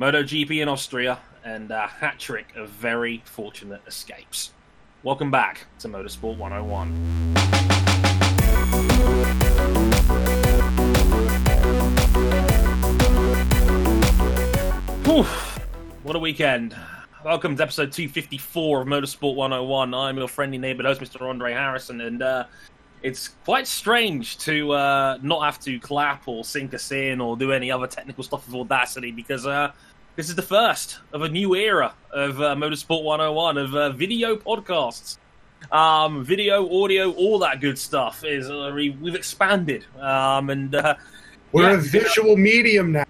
MotoGP in Austria, and a hat trick of very fortunate escapes. Welcome back to Motorsport 101. Whew, what a weekend. Welcome to episode 254 of Motorsport 101. I'm your friendly neighbor host, Mr. Andre Harrison, and uh, it's quite strange to uh, not have to clap or sync us in or do any other technical stuff with Audacity because uh, this is the first of a new era of uh, Motorsport 101 of uh, video podcasts. Um, video, audio, all that good stuff is uh, we've expanded, um, and uh, we're yeah, a visual medium now.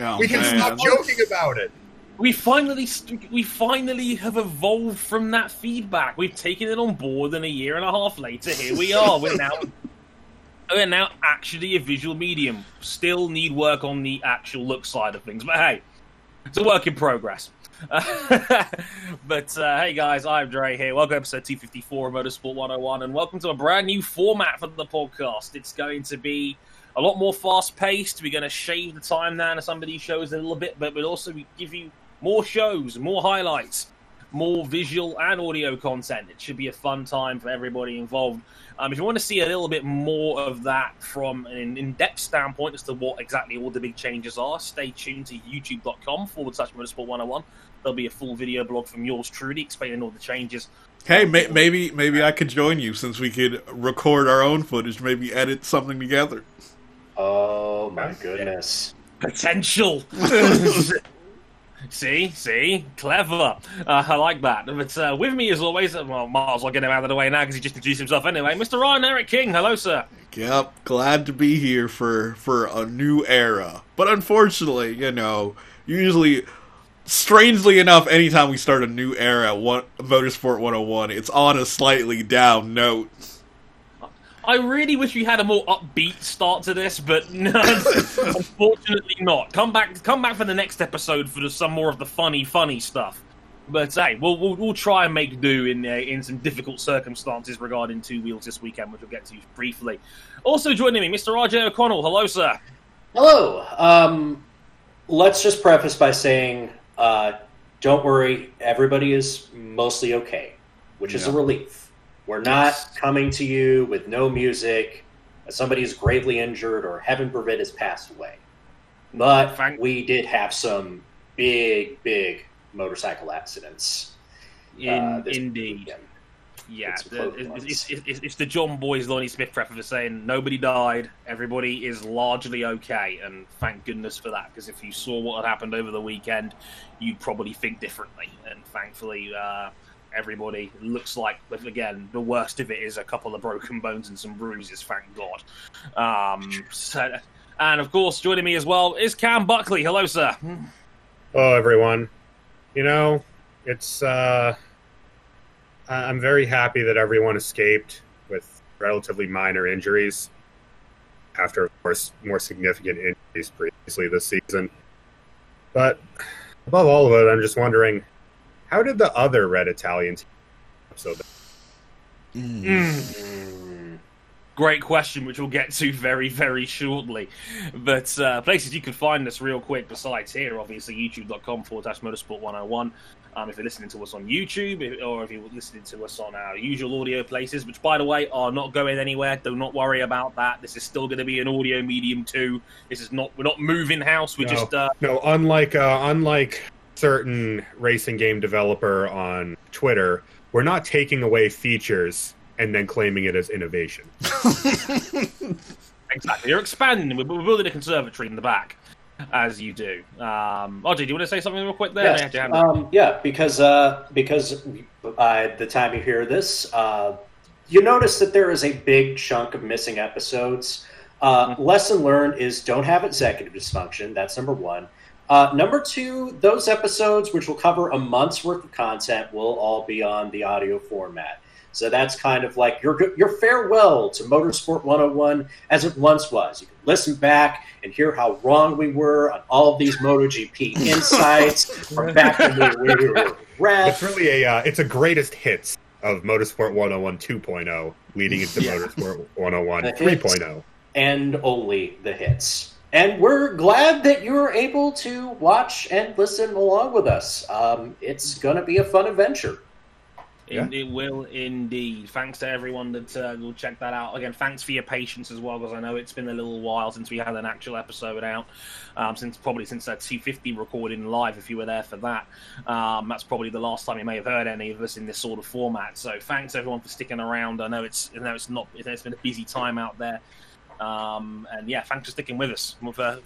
Oh, we can man. stop joking about it we finally we finally have evolved from that feedback. We've taken it on board, and a year and a half later, here we are. We're now we're now actually a visual medium. Still need work on the actual look side of things, but hey, it's a work in progress. but uh, hey guys, I'm Dre here. Welcome to episode 254 of Motorsport 101, and welcome to a brand new format for the podcast. It's going to be a lot more fast paced. We're going to shave the time down of some of these shows a little bit, but we'll also give you more shows, more highlights, more visual and audio content. It should be a fun time for everybody involved. Um, if you want to see a little bit more of that from an in-depth standpoint as to what exactly all the big changes are, stay tuned to youtube.com forward slash motorsport 101. There'll be a full video blog from yours truly explaining all the changes. Hey, may- maybe maybe I could join you since we could record our own footage, maybe edit something together. Oh my goodness. Potential. See, see, clever. Uh, I like that. But uh, with me, as always, well, might as well get him out of the way now because he just introduced himself anyway. Mr. Ryan Eric King, hello, sir. Yep, glad to be here for for a new era. But unfortunately, you know, usually, strangely enough, anytime we start a new era, what Motorsport 101, it's on a slightly down note. I really wish we had a more upbeat start to this, but no, unfortunately not. Come back, come back for the next episode for some more of the funny, funny stuff. But hey, we'll we'll, we'll try and make do in uh, in some difficult circumstances regarding two wheels this weekend, which we'll get to briefly. Also joining me, Mr. RJ O'Connell. Hello, sir. Hello. Um, let's just preface by saying, uh, don't worry, everybody is mostly okay, which yeah. is a relief. We're not coming to you with no music. Somebody is gravely injured or heaven forbid has passed away. But Frank- we did have some big, big motorcycle accidents. In, uh, indeed. Weekend. Yeah, the, it's, it's, it's, the John Boy's Lonnie Smith prep for saying nobody died, everybody is largely okay, and thank goodness for that. Because if you saw what had happened over the weekend, you'd probably think differently. And thankfully, uh, everybody. looks like, but again, the worst of it is a couple of broken bones and some bruises, thank God. Um, so, and of course, joining me as well is Cam Buckley. Hello, sir. Hello, everyone. You know, it's. Uh, I'm very happy that everyone escaped with relatively minor injuries after, of course, more significant injuries previously this season. But above all of it, I'm just wondering how did the other Red Italians so mm. Mm. Great question, which we'll get to very, very shortly. But uh, places you can find us real quick besides here, obviously, youtube.com forward slash motorsport 101. Um, if you're listening to us on YouTube or if you're listening to us on our usual audio places, which by the way are not going anywhere, do not worry about that. This is still going to be an audio medium too. This is not we're not moving house. We're no, just uh, no. Unlike uh, unlike certain racing game developer on Twitter, we're not taking away features and then claiming it as innovation. exactly. You're expanding. We're building a conservatory in the back, as you do. Um, do you want to say something real quick there? Yes. Um, yeah, because uh, because by the time you hear this, uh, you notice that there is a big chunk of missing episodes. Uh, mm-hmm. Lesson learned is don't have executive dysfunction. That's number one. Uh, number two, those episodes, which will cover a month's worth of content, will all be on the audio format. So that's kind of like your your farewell to Motorsport 101 as it once was. You can listen back and hear how wrong we were on all of these MotoGP insights from back when we were red. It's really a uh, it's a greatest hits of Motorsport 101 2.0 leading into yeah. Motorsport 101 3.0 and only the hits. And we're glad that you're able to watch and listen along with us. Um, it's going to be a fun adventure. Yeah. It, it will indeed. Thanks to everyone that uh, will check that out. Again, thanks for your patience as well, because I know it's been a little while since we had an actual episode out. Um, since probably since that 250 recording live, if you were there for that, um, that's probably the last time you may have heard any of us in this sort of format. So thanks everyone for sticking around. I know it's I know it's not it's been a busy time out there. Um, and yeah, thanks for sticking with us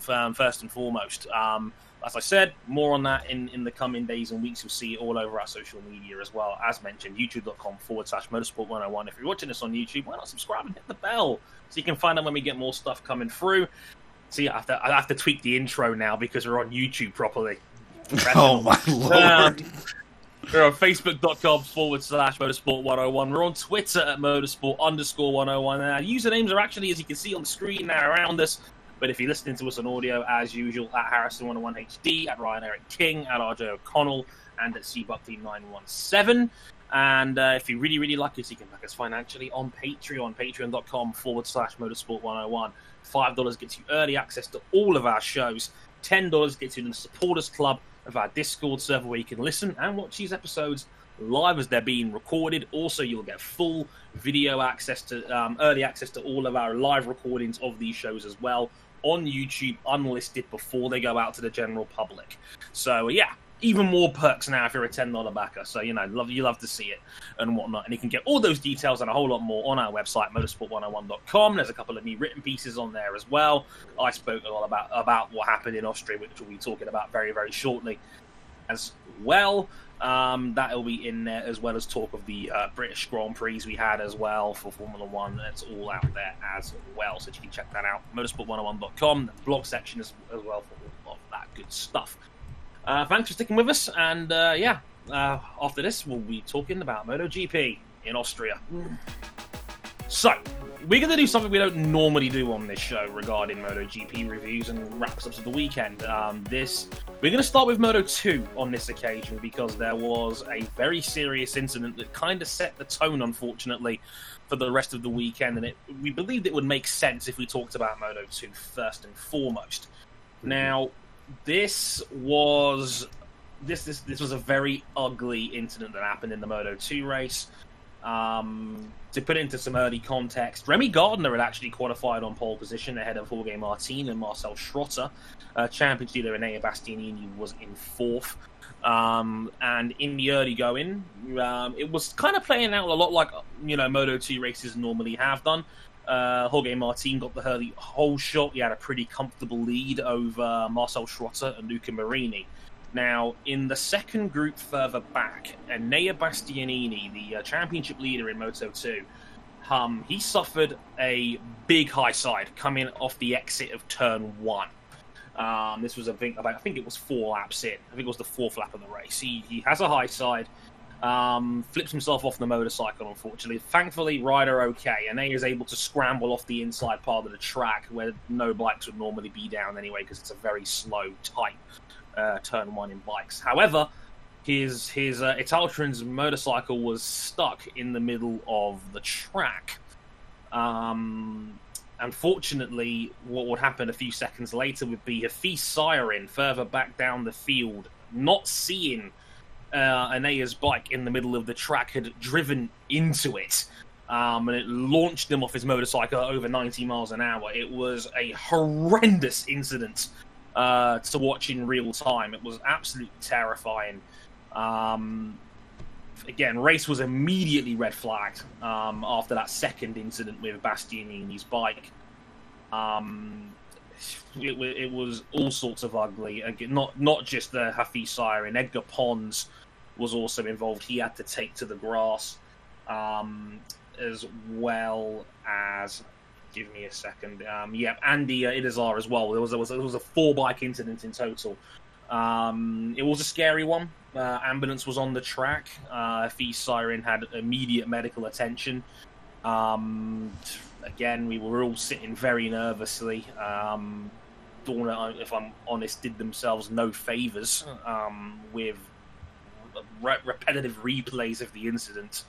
um, first and foremost. Um, as I said, more on that in, in the coming days and weeks. You'll see it all over our social media as well. As mentioned, youtube.com forward slash motorsport 101. If you're watching this on YouTube, why not subscribe and hit the bell so you can find out when we get more stuff coming through. See, I have to, I have to tweak the intro now because we're on YouTube properly. oh, my lord. Um, we're on facebook.com forward slash motorsport 101. We're on Twitter at motorsport underscore 101. And our usernames are actually, as you can see on the screen now around us, but if you're listening to us on audio, as usual, at Harrison101HD, at Ryan Eric King, at RJ O'Connell, and at CBuckley917. And uh, if you really, really like us, you can back us financially on Patreon, patreon.com forward slash motorsport101. $5 gets you early access to all of our shows. $10 gets you in the supporters club of our Discord server where you can listen and watch these episodes live as they're being recorded. Also, you'll get full video access to um, early access to all of our live recordings of these shows as well on YouTube, unlisted before they go out to the general public. So yeah, even more perks now if you're a ten dollar backer. So you know, love you love to see it and whatnot. And you can get all those details and a whole lot more on our website, motorsport101.com. There's a couple of new written pieces on there as well. I spoke a lot about about what happened in Austria, which we'll be talking about very very shortly as well. Um, that'll be in there as well as talk of the uh, British Grand Prix we had as well for Formula One. It's all out there as well, so you can check that out. Motorsport101.com, the blog section as, as well for all of that good stuff. Uh, thanks for sticking with us, and uh, yeah, uh, after this, we'll be talking about MotoGP in Austria. So, we're going to do something we don't normally do on this show regarding MotoGP reviews and wraps ups of the weekend. Um, this we're going to start with Moto 2 on this occasion because there was a very serious incident that kind of set the tone, unfortunately, for the rest of the weekend, and it, we believed it would make sense if we talked about Moto 2 first and foremost. Now, this was this this this was a very ugly incident that happened in the Moto 2 race. Um, to put into some early context, Remy Gardner had actually qualified on pole position ahead of Jorge Martin and Marcel Schrotter. Uh, championship leader Enea Bastianini was in fourth. Um, and in the early going, um, it was kind of playing out a lot like you know Moto 2 races normally have done. Uh, Jorge Martin got the early whole shot. He had a pretty comfortable lead over Marcel Schrotter and Luca Marini. Now, in the second group further back, Enea Bastianini, the uh, championship leader in Moto 2, um, he suffered a big high side coming off the exit of turn one. Um, this was a big, I think it was four laps in. I think it was the fourth lap of the race. He, he has a high side, um, flips himself off the motorcycle, unfortunately. Thankfully, rider okay, and he is able to scramble off the inside part of the track where no bikes would normally be down anyway because it's a very slow, tight uh, turn one in bikes. However, his his uh, Italtrans motorcycle was stuck in the middle of the track. Um, unfortunately, what would happen a few seconds later would be Hafizh Syahrin further back down the field, not seeing uh, Enea's bike in the middle of the track, had driven into it. Um, and it launched him off his motorcycle over 90 miles an hour. It was a horrendous incident uh, to watch in real time. It was absolutely terrifying. Um, again, race was immediately red flagged um, after that second incident with Bastianini's bike. Um, it, it, was all sorts of ugly. Again, not not just the Hafiz Sire and Edgar Pons was also involved. He had to take to the grass, um, as well as give me a second. Um, yeah, Andy uh, Izdihar as well. There was, there was there was a four bike incident in total. Um, it was a scary one. Uh, ambulance was on the track. Uh, Hafizh Syahrin had immediate medical attention. Um, again, we were all sitting very nervously. Um, Dorna, if I'm honest, did themselves no favors um, with re- repetitive replays of the incident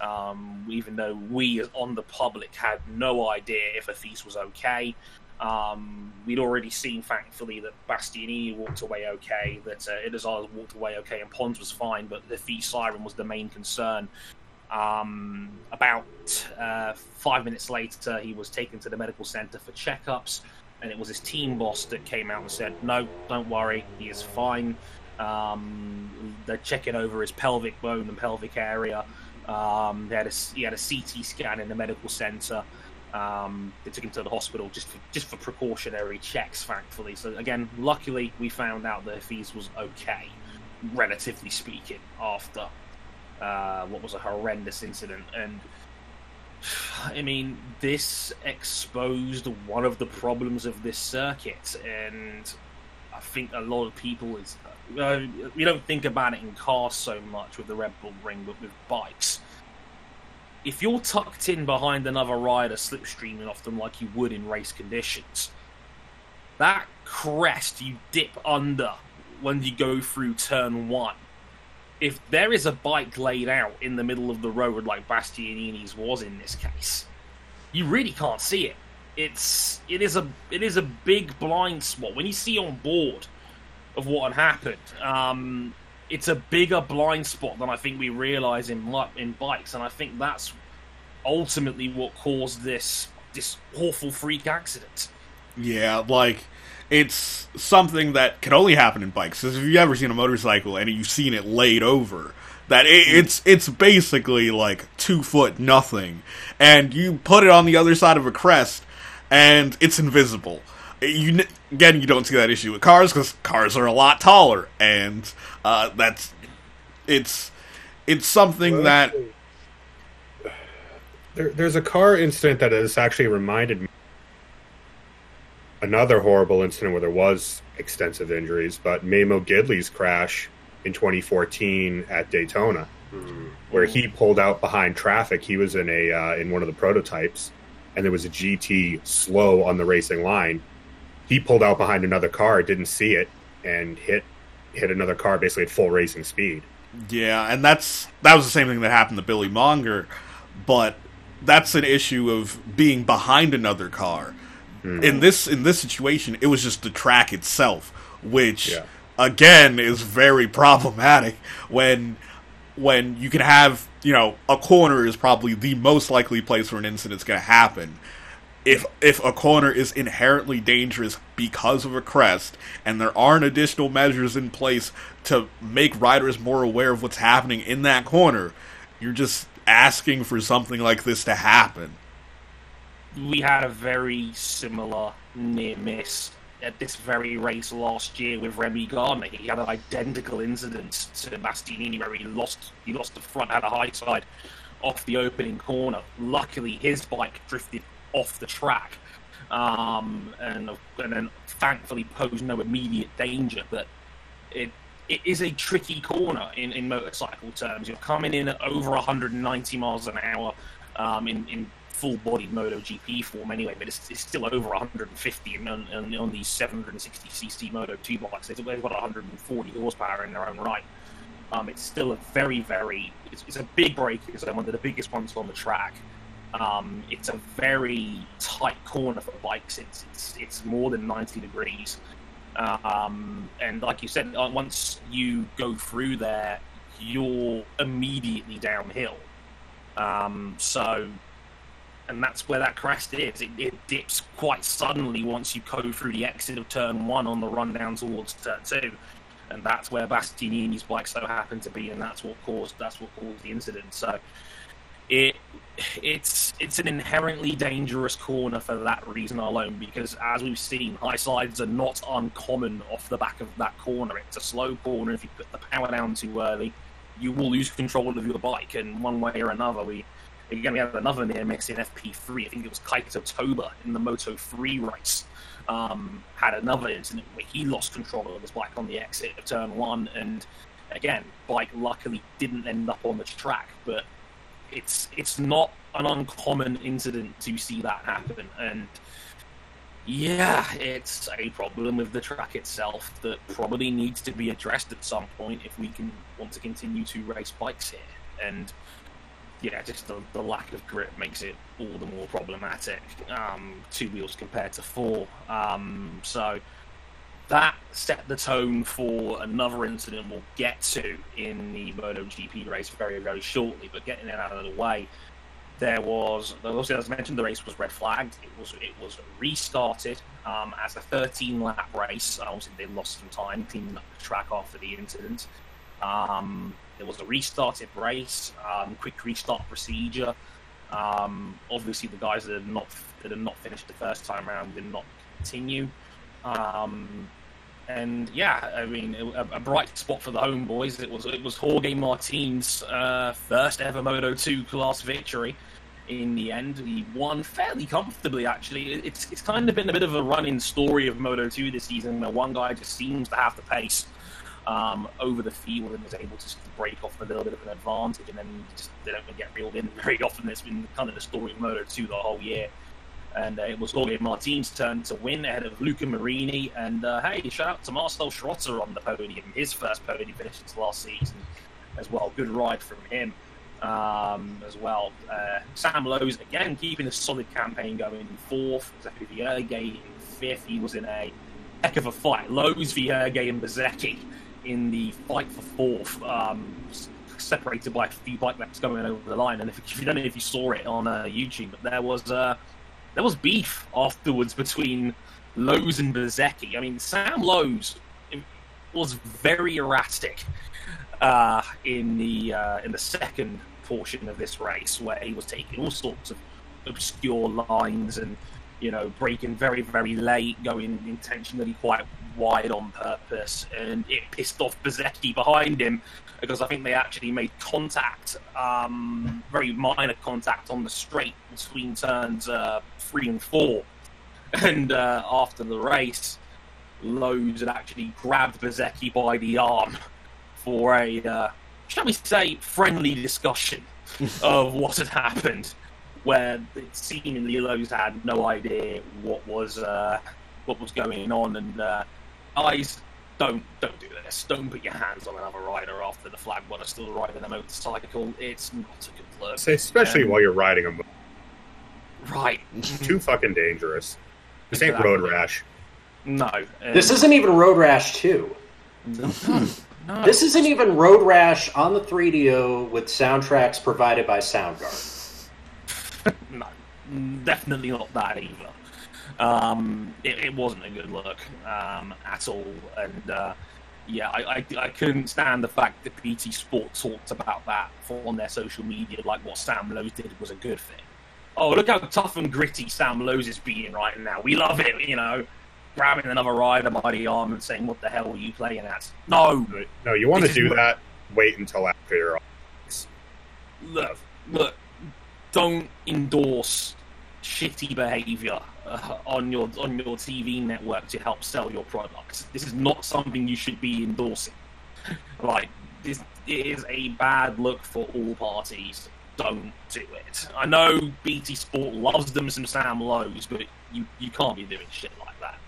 um, even though we on the public had no idea if Hafizh was okay. Um, we'd already seen, thankfully, that Bastianini walked away okay, that uh, Izdihar walked away okay, and Pons was fine, but the fee Syahrin was the main concern. Um, about uh, five minutes later, he was taken to the medical center for checkups, and it was his team boss that came out and said, "No, don't worry, he is fine." Um, they're checking over his pelvic bone and pelvic area. Um, he, had a, he had a CT scan in the medical center. Um, they took him to the hospital just for, just for precautionary checks, thankfully. So again, luckily we found out that Hafizh was okay, relatively speaking, after uh, what was a horrendous incident. And I mean, this exposed one of the problems of this circuit, and I think a lot of people is uh, we don't think about it in cars so much with the Red Bull Ring, but with bikes if you're tucked in behind another rider slipstreaming off them like you would in race conditions, that crest you dip under when you go through turn one. If there is a bike laid out in the middle of the road like Bastianini's was in this case, you really can't see it. It's it is a it is a big blind spot when you see on board of what had happened. Um, it's a bigger blind spot than I think we realize in in bikes, and I think that's ultimately what caused this this awful freak accident. Yeah, like it's something that can only happen in bikes. Because if you've ever seen a motorcycle and you've seen it laid over, that it, it's it's basically like two foot nothing, and you put it on the other side of a crest, and it's invisible. You again, you don't see that issue with cars because cars are a lot taller, and uh, that's it's it's something well, that. There, there's a car incident that has actually reminded me another horrible incident where there was extensive injuries, but Memo Gidley's crash in 2014 at Daytona, mm-hmm. where he pulled out behind traffic. He was in a uh, in one of the prototypes, and there was a GT slow on the racing line. He pulled out behind another car, didn't see it, and hit hit another car basically at full racing speed. Yeah, and that's that was the same thing that happened to Billy Monger, but that's an issue of being behind another car. Mm. In this in this situation, it was just the track itself, which yeah. again is very problematic when when you can have you know a corner is probably the most likely place where an incident's going to happen. If if a corner is inherently dangerous because of a crest, and there aren't additional measures in place to make riders more aware of what's happening in that corner, you're just asking for something like this to happen. We had a very similar near miss at this very race last year with Remy Gardner. He had an identical incident to Bastianini where he lost he lost the front, had a high side off the opening corner. Luckily, his bike drifted off the track, um, and and then thankfully posed no immediate danger. But it it is a tricky corner in, in motorcycle terms. You're coming in at over 190 miles an hour um, in, in full bodied MotoGP form anyway, but it's, it's still over 150 on, on, on these 760cc Moto 2 bikes. They've got 140 horsepower in their own right. Um, it's still a very, very, it's, it's a big break. It's one of the biggest ones on the track. Um, it's a very tight corner for bikes. It's, it's, it's more than 90 degrees. Um, and like you said, uh, once you go through there, you're immediately downhill. Um, so, and that's where that crest is. It, it, dips quite suddenly once you go through the exit of turn one on the run down towards turn two, and that's where Bastianini's bike so happened to be, and that's what caused that's what caused the incident. So, it it's it's an inherently dangerous corner for that reason alone because as we've seen high slides are not uncommon off the back of that corner. It's a slow corner. If you put the power down too early you will lose control of your bike. And one way or another we again we had another near miss in FP3 I think it was Kaito Toba in the Moto 3 race um, had another incident where he lost control of his bike on the exit of turn one. And again bike luckily didn't end up on the track but it's it's not an uncommon incident to see that happen, and yeah, it's a problem with the track itself that probably needs to be addressed at some point if we can want to continue to race bikes here. And yeah, just the, the lack of grip makes it all the more problematic. Um, two wheels compared to four. Um, so that set the tone for another incident we'll get to in the MotoGP race very, very shortly. But getting it out of the way, there was, also as I mentioned, the race was red flagged. It was it was restarted um, as a 13 lap race. Obviously, they lost some time cleaning up the track after the incident. Um, there was a restarted race, um, quick restart procedure. Um, obviously, the guys that had not that had not finished the first time around did not continue. Um, and yeah, I mean, a, a, bright spot for the homeboys. It was it was Jorge Martin's uh, first ever Moto Two class victory. In the end, he won fairly comfortably. Actually, it's it's kind of been a bit of a running story of Moto Two this season, where one guy just seems to have the pace um, over the field and was able to break off a little bit of an advantage, and then just, they don't get reeled in very often. That's been kind of the story of Moto 2 the whole year. And uh, it was Jorge Martin's turn to win ahead of Luca Marini. And uh, hey, shout out to Marcel Schrotter on the podium, his first podium finish since last season as well. Good ride from him um, as well. Uh, Sam Lowes, again, keeping a solid campaign going in fourth. Giuseppe Vierge in fifth. He was in a heck of a fight. Lowes, Vierge, and Bezzecchi in the fight for fourth, um, separated by a few bike laps going over the line. And if, if, you don't know if you saw it on uh, YouTube, but there was uh, there was beef afterwards between Lowes and Bezzecchi. I mean, Sam Lowes was very erratic uh, in the uh, in the second portion of this race, where he was taking all sorts of obscure lines and you know braking very very late, going intentionally quite wide on purpose, and it pissed off Bezzecchi behind him because I think they actually made contact, um, very minor contact on the straight between turns uh, three and four. And uh, after the race, Lowes had actually grabbed Bezzecchi by the arm for a, uh, shall we say, friendly discussion of what had happened, where it seemingly Lowes had no idea what was uh, what was going on, and uh, guys, don't don't do this. Don't put your hands on another rider after the flag one is still riding a motorcycle. It's not a good look. Especially um, while you're riding a Right. Too fucking dangerous. This ain't road rash. No. this isn't even road rash two. No, no. This isn't even road rash on the 3DO with soundtracks provided by Soundgarden. no, definitely not that either. Um, it, it, wasn't a good look um, at all, and uh, yeah, I, I, I, couldn't stand the fact that BT Sport talked about that on their social media, like what Sam Lowes did was a good thing. Oh, look how tough and gritty Sam Lowes is being right now. We love it, you know. Grabbing another rider by the arm and saying, "What the hell are you playing at?" No, no, you want to do that. Wait until after you're. Look, look, don't endorse shitty behavior uh, on your on your TV network to help sell your products. This is not something you should be endorsing. Like this is a bad look for all parties. Don't do it. I know BT Sport loves them some Sam Lowes, but you you can't be doing shit like that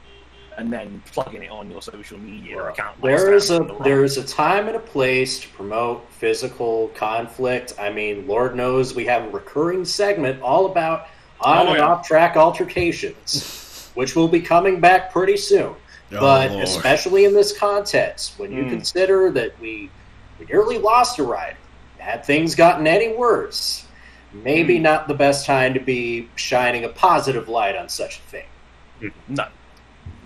and then plugging it on your social media right. account. There is a there is a time and a place to promote physical conflict. I mean, Lord knows we have a recurring segment all about on oh, and yeah. off track altercations, which will be coming back pretty soon. Oh, but Lord. especially in this context, when you mm. consider that we, we nearly lost a rider, had things gotten any worse, maybe mm. not the best time to be shining a positive light on such a thing. Hmm. No.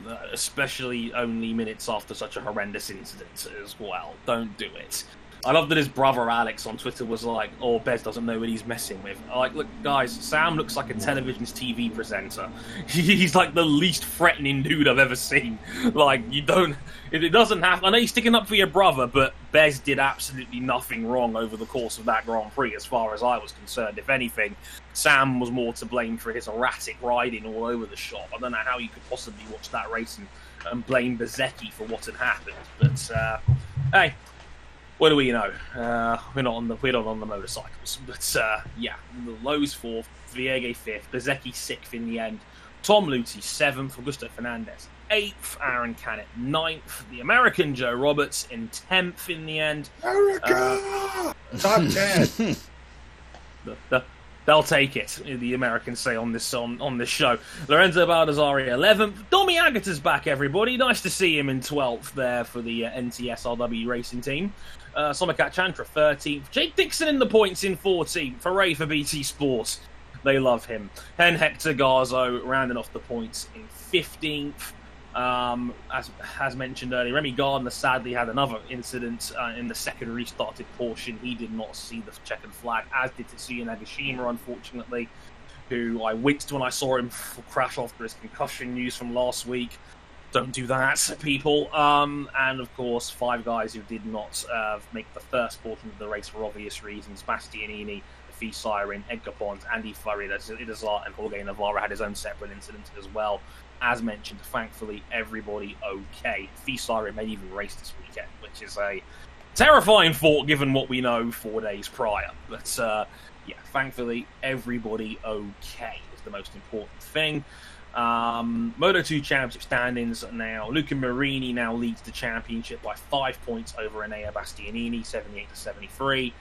Uh, especially only minutes after such a horrendous incident as well. Don't do it. I love that his brother Alex on Twitter was like, "Oh, Bez doesn't know what he's messing with." like, look, guys, Sam looks like a television's TV presenter. He's like the least threatening dude I've ever seen. Like, you don't. If it doesn't happen, I know you're sticking up for your brother, but Bez did absolutely nothing wrong over the course of that Grand Prix, as far as I was concerned. If anything, Sam was more to blame for his erratic riding all over the shop. I don't know how you could possibly watch that race and, and blame Bezzecchi for what had happened, but uh, hey what do we know? Uh, we're not on the we're not on the motorcycles, but uh, yeah, the Lowes fourth, Vierge fifth, Bezzecchi sixth in the end, Tom Lüthi seventh, Augusto Fernandez eighth, Aaron Canet ninth, the American Joe Roberts in tenth in the end. America, uh, top ten. the, the, they'll take it. The Americans say on this on, on this show. Lorenzo Baldassarri 11th. Domi Aegerter's back, everybody. Nice to see him in 12th there for the uh, NTSRW racing team. Uh, Somkiat Chantra 13th. Jake Dixon in the points in 14th. Hooray for BT Sports. They love him. And Hector Garzo rounding off the points in 15th. Um, as mentioned earlier, Remy Gardner sadly had another incident uh, in the second restarted portion. He did not see the checkered flag, as did Tetsuya Nagashima, unfortunately, who I winced when I saw him crash after his concussion news from last week. Don't do that, people. Um, and of course, five guys who did not uh, make the first portion of the race for obvious reasons: Bastianini, Fee Syahrin, Edgar Pons, Andi Farid, Izdihar, and Jorge Navarro had his own separate incident as well as mentioned, thankfully everybody okay. Syahrin may even race this weekend, which is a terrifying thought given what we know four days prior. But uh, yeah, thankfully everybody okay is the most important thing. Um, Moto 2 Championship standings now. Luca Marini now leads the championship by five points over Enea Bastianini, 78 to 73.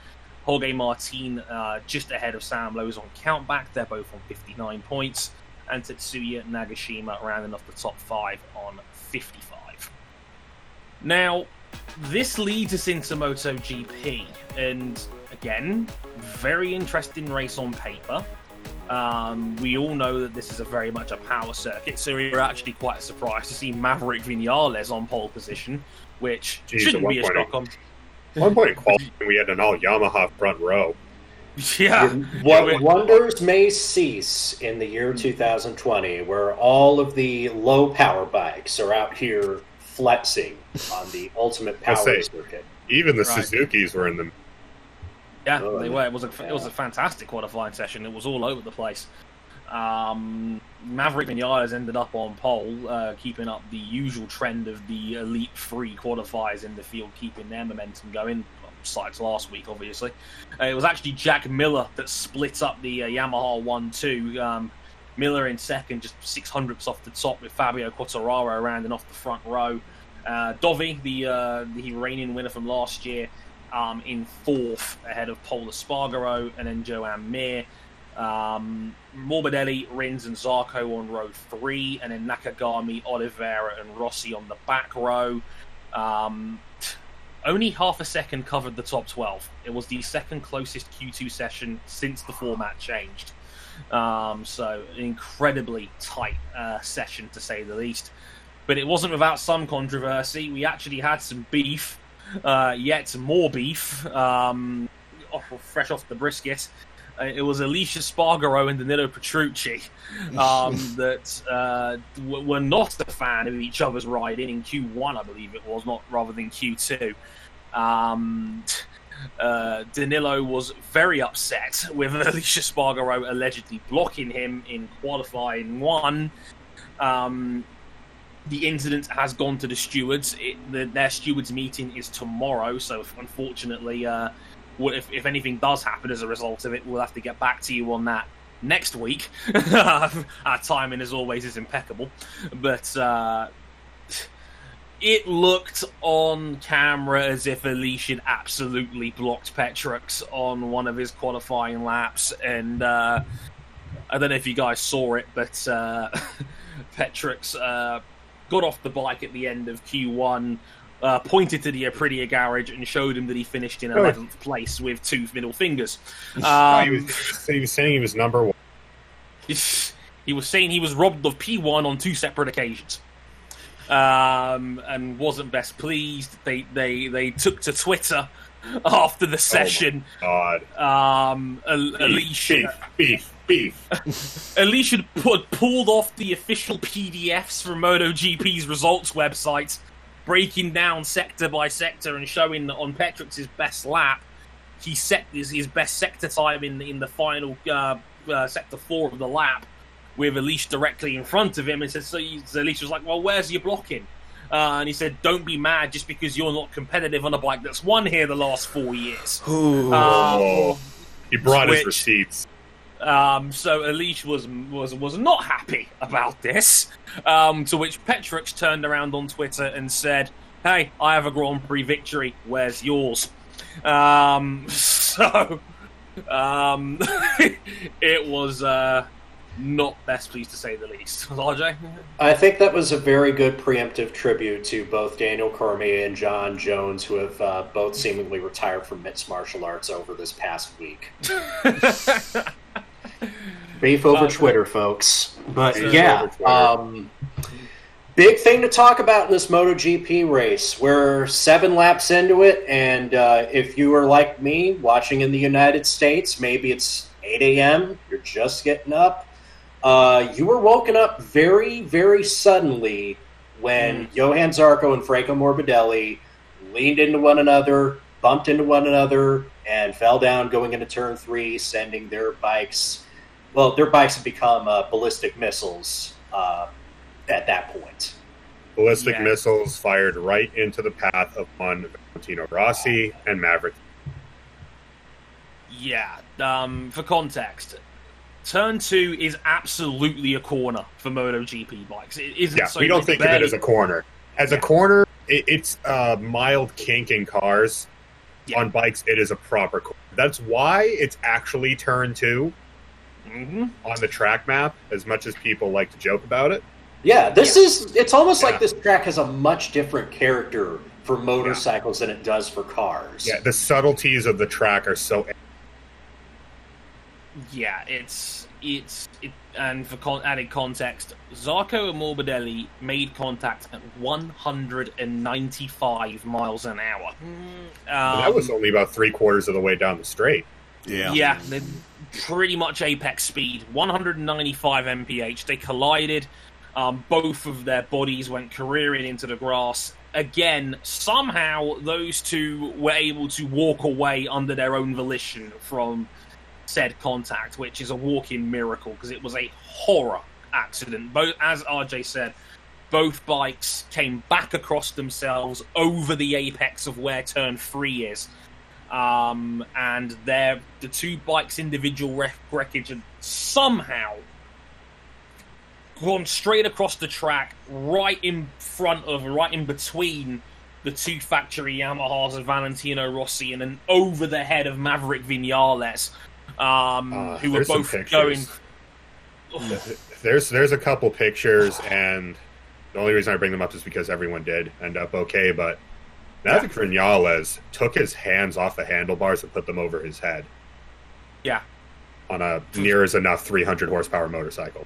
Jorge Martin uh, just ahead of Sam Lowes on countback. They're both on 59 points and Tetsuya Nagashima rounding off the top five on 55. Now, this leads us into MotoGP, and again, very interesting race on paper. Um, we all know that this is a very much a power circuit, so we were actually quite surprised to see Maverick Vinales on pole position, which Jeez, shouldn't be a shock on. One point in we had an all Yamaha front row. Yeah. What wonders may cease in the year 2020, where all of the low power bikes are out here flexing on the ultimate power say, circuit. Even the right. Suzuki's were in them. Yeah, oh, they were. It was a yeah. it was a fantastic qualifying session. It was all over the place. Um, Maverick Vinales ended up on pole, uh, keeping up the usual trend of the elite three qualifiers in the field, keeping their momentum going besides last week, obviously. Uh, it was actually Jack Miller that split up the uh, Yamaha 1 2. Um, Miller in second, just six hundredths off the top, with Fabio Quartararo rounding off the front row. Uh, Dovi, the uh, the reigning winner from last year, um, in fourth ahead of Pol Espargaro and then Joan Mir. Um, Morbidelli, Rins, and Zarco on row three, and then Nakagami, Oliveira, and Rossi on the back row. Um, only half a second covered the top 12. It was the second closest Q2 session since the format changed. Um, so, an incredibly tight uh, session to say the least. But it wasn't without some controversy. We actually had some beef, uh, yet more beef, um, fresh off the brisket. Uh, it was Aleix Espargaro and Danilo Petrucci um, that uh, w- were not a fan of each other's riding in Q1, I believe it was, not rather than Q2. Um, uh, Danilo was very upset with Aleix Espargaro allegedly blocking him in qualifying one. Um, the incident has gone to the stewards. It, the, their stewards meeting is tomorrow, so unfortunately, uh, if, if anything does happen as a result of it, we'll have to get back to you on that next week. Our timing, as always, is impeccable. But uh, it looked on camera as if Aleix had absolutely blocked Petrux on one of his qualifying laps. And uh, I don't know if you guys saw it, but uh, Petrux uh, got off the bike at the end of Q1 uh, pointed to the Aprilia garage and showed him that he finished in 11th oh. place with two middle fingers. Um, he, was, he, was, saying he was number one. He was saying he was robbed of P1 on two separate occasions. Um, and wasn't best pleased. They, they, they took to Twitter after the oh session. Oh God. Um, Aleix. Beef, beef, beef. Aleix put, pulled off the official PDFs from MotoGP's results website breaking down sector by sector and showing that on Petrux's best lap, he set his, his best sector time in in the final uh, uh, sector four of the lap with Aleix directly in front of him, and said, so Aleix was like, "Well, where's your blocking?" Uh, and he said, "Don't be mad just because you're not competitive on a bike that's won here the last four years." Um, he brought which, his receipts. Um, so Aleix was was was not happy about this. Um, to which Petrux turned around on Twitter and said, "Hey, I have a Grand Prix victory. Where's yours?" Um, so Um, it was uh, not best pleased to say the least. RJ? I think that was a very good preemptive tribute to both Daniel Cormier and Jon Jones, who have uh, both seemingly retired from mixed martial arts over this past week. Beef over Twitter, folks. But Beef yeah, um, big thing to talk about in this MotoGP race. We're seven laps into it, and uh, if you are like me, watching in the United States, maybe it's 8 a.m., you're just getting up. Uh, you were woken up very, very suddenly when Johann Zarco and Franco Morbidelli leaned into one another, bumped into one another, and fell down going into turn three, sending their bikes. Well, their bikes have become uh, ballistic missiles uh, at that point. Ballistic Yeah. missiles fired right into the path of one Valentino Rossi and Maverick. Yeah. Um, for context, turn two is absolutely a corner for MotoGP bikes. It isn't. Yeah, so we don't much think of it as a corner. As a corner, it, it's a mild kink in cars. Yeah. On bikes, it is a proper corner. That's why it's actually turn two Mhm. on the track map, as much as people like to joke about it. Yeah, this is. It's almost Yeah. like this track has a much different character for motorcycles than it does for cars. Yeah, the subtleties of the track are so. Yeah, it's it's it, and for con- added context, Zarco and Morbidelli made contact at 195 miles an hour. Um, that was only about three quarters of the way down the straight. Yeah. yeah, they're pretty much apex speed, 195 mph. They collided. Um, both of their bodies went careering into the grass. Again, somehow those two were able to walk away under their own volition from said contact, which is a walking miracle because it was a horror accident. Both, as RJ said, both bikes came back across themselves over the apex of where turn three is. Um, and they're, the two bikes' individual wreck- wreckage had somehow gone straight across the track, right in front of, right in between the two factory Yamahas of Valentino Rossi, and then over the head of Maverick Vinales, um, Uh, who were both going. There's there's a couple pictures, and the only reason I bring them up is because everyone did end up okay. But Maverick Vinales took his hands off the handlebars and put them over his head Yeah. on a near as enough 300 horsepower motorcycle.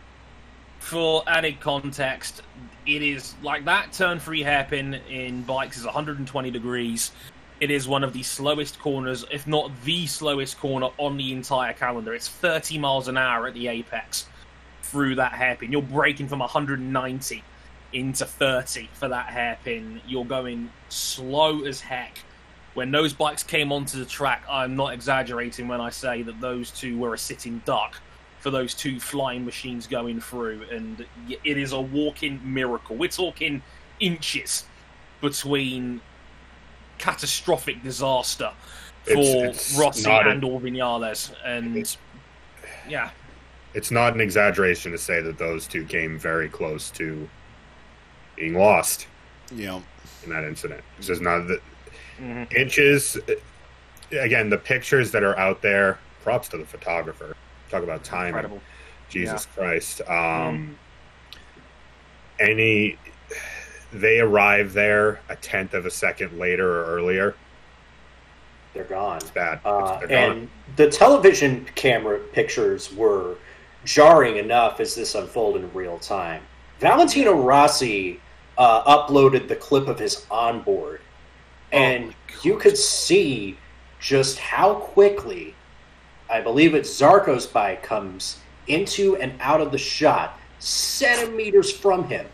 For added context, it is like that turn free hairpin in bikes is 120 degrees. It is one of the slowest corners, if not the slowest corner on the entire calendar. It's 30 miles an hour at the apex through that hairpin. You're braking from 190 into 30 for that hairpin. You're going slow as heck. When those bikes came onto the track, I'm not exaggerating when I say that those two were a sitting duck for those two flying machines going through, and it is a walking miracle. We're talking inches between catastrophic disaster for It's- it's Rossi a- and or Vinales, and yeah, It's not an exaggeration to say that those two came very close to being lost Yeah. in that incident. This is not the Mhm. inches. Again, the pictures that are out there. Props to the photographer. Talk about time. incredible. Jesus Christ. Um, any they arrive there a tenth of a second later or earlier. They're gone. It's bad. Uh, They're gone. and the television camera pictures were jarring enough as this unfolded in real time. Valentino Rossi uh, uploaded the clip of his onboard, and you could see just how quickly, I believe it's Zarco's bike comes into and out of the shot, centimeters from him.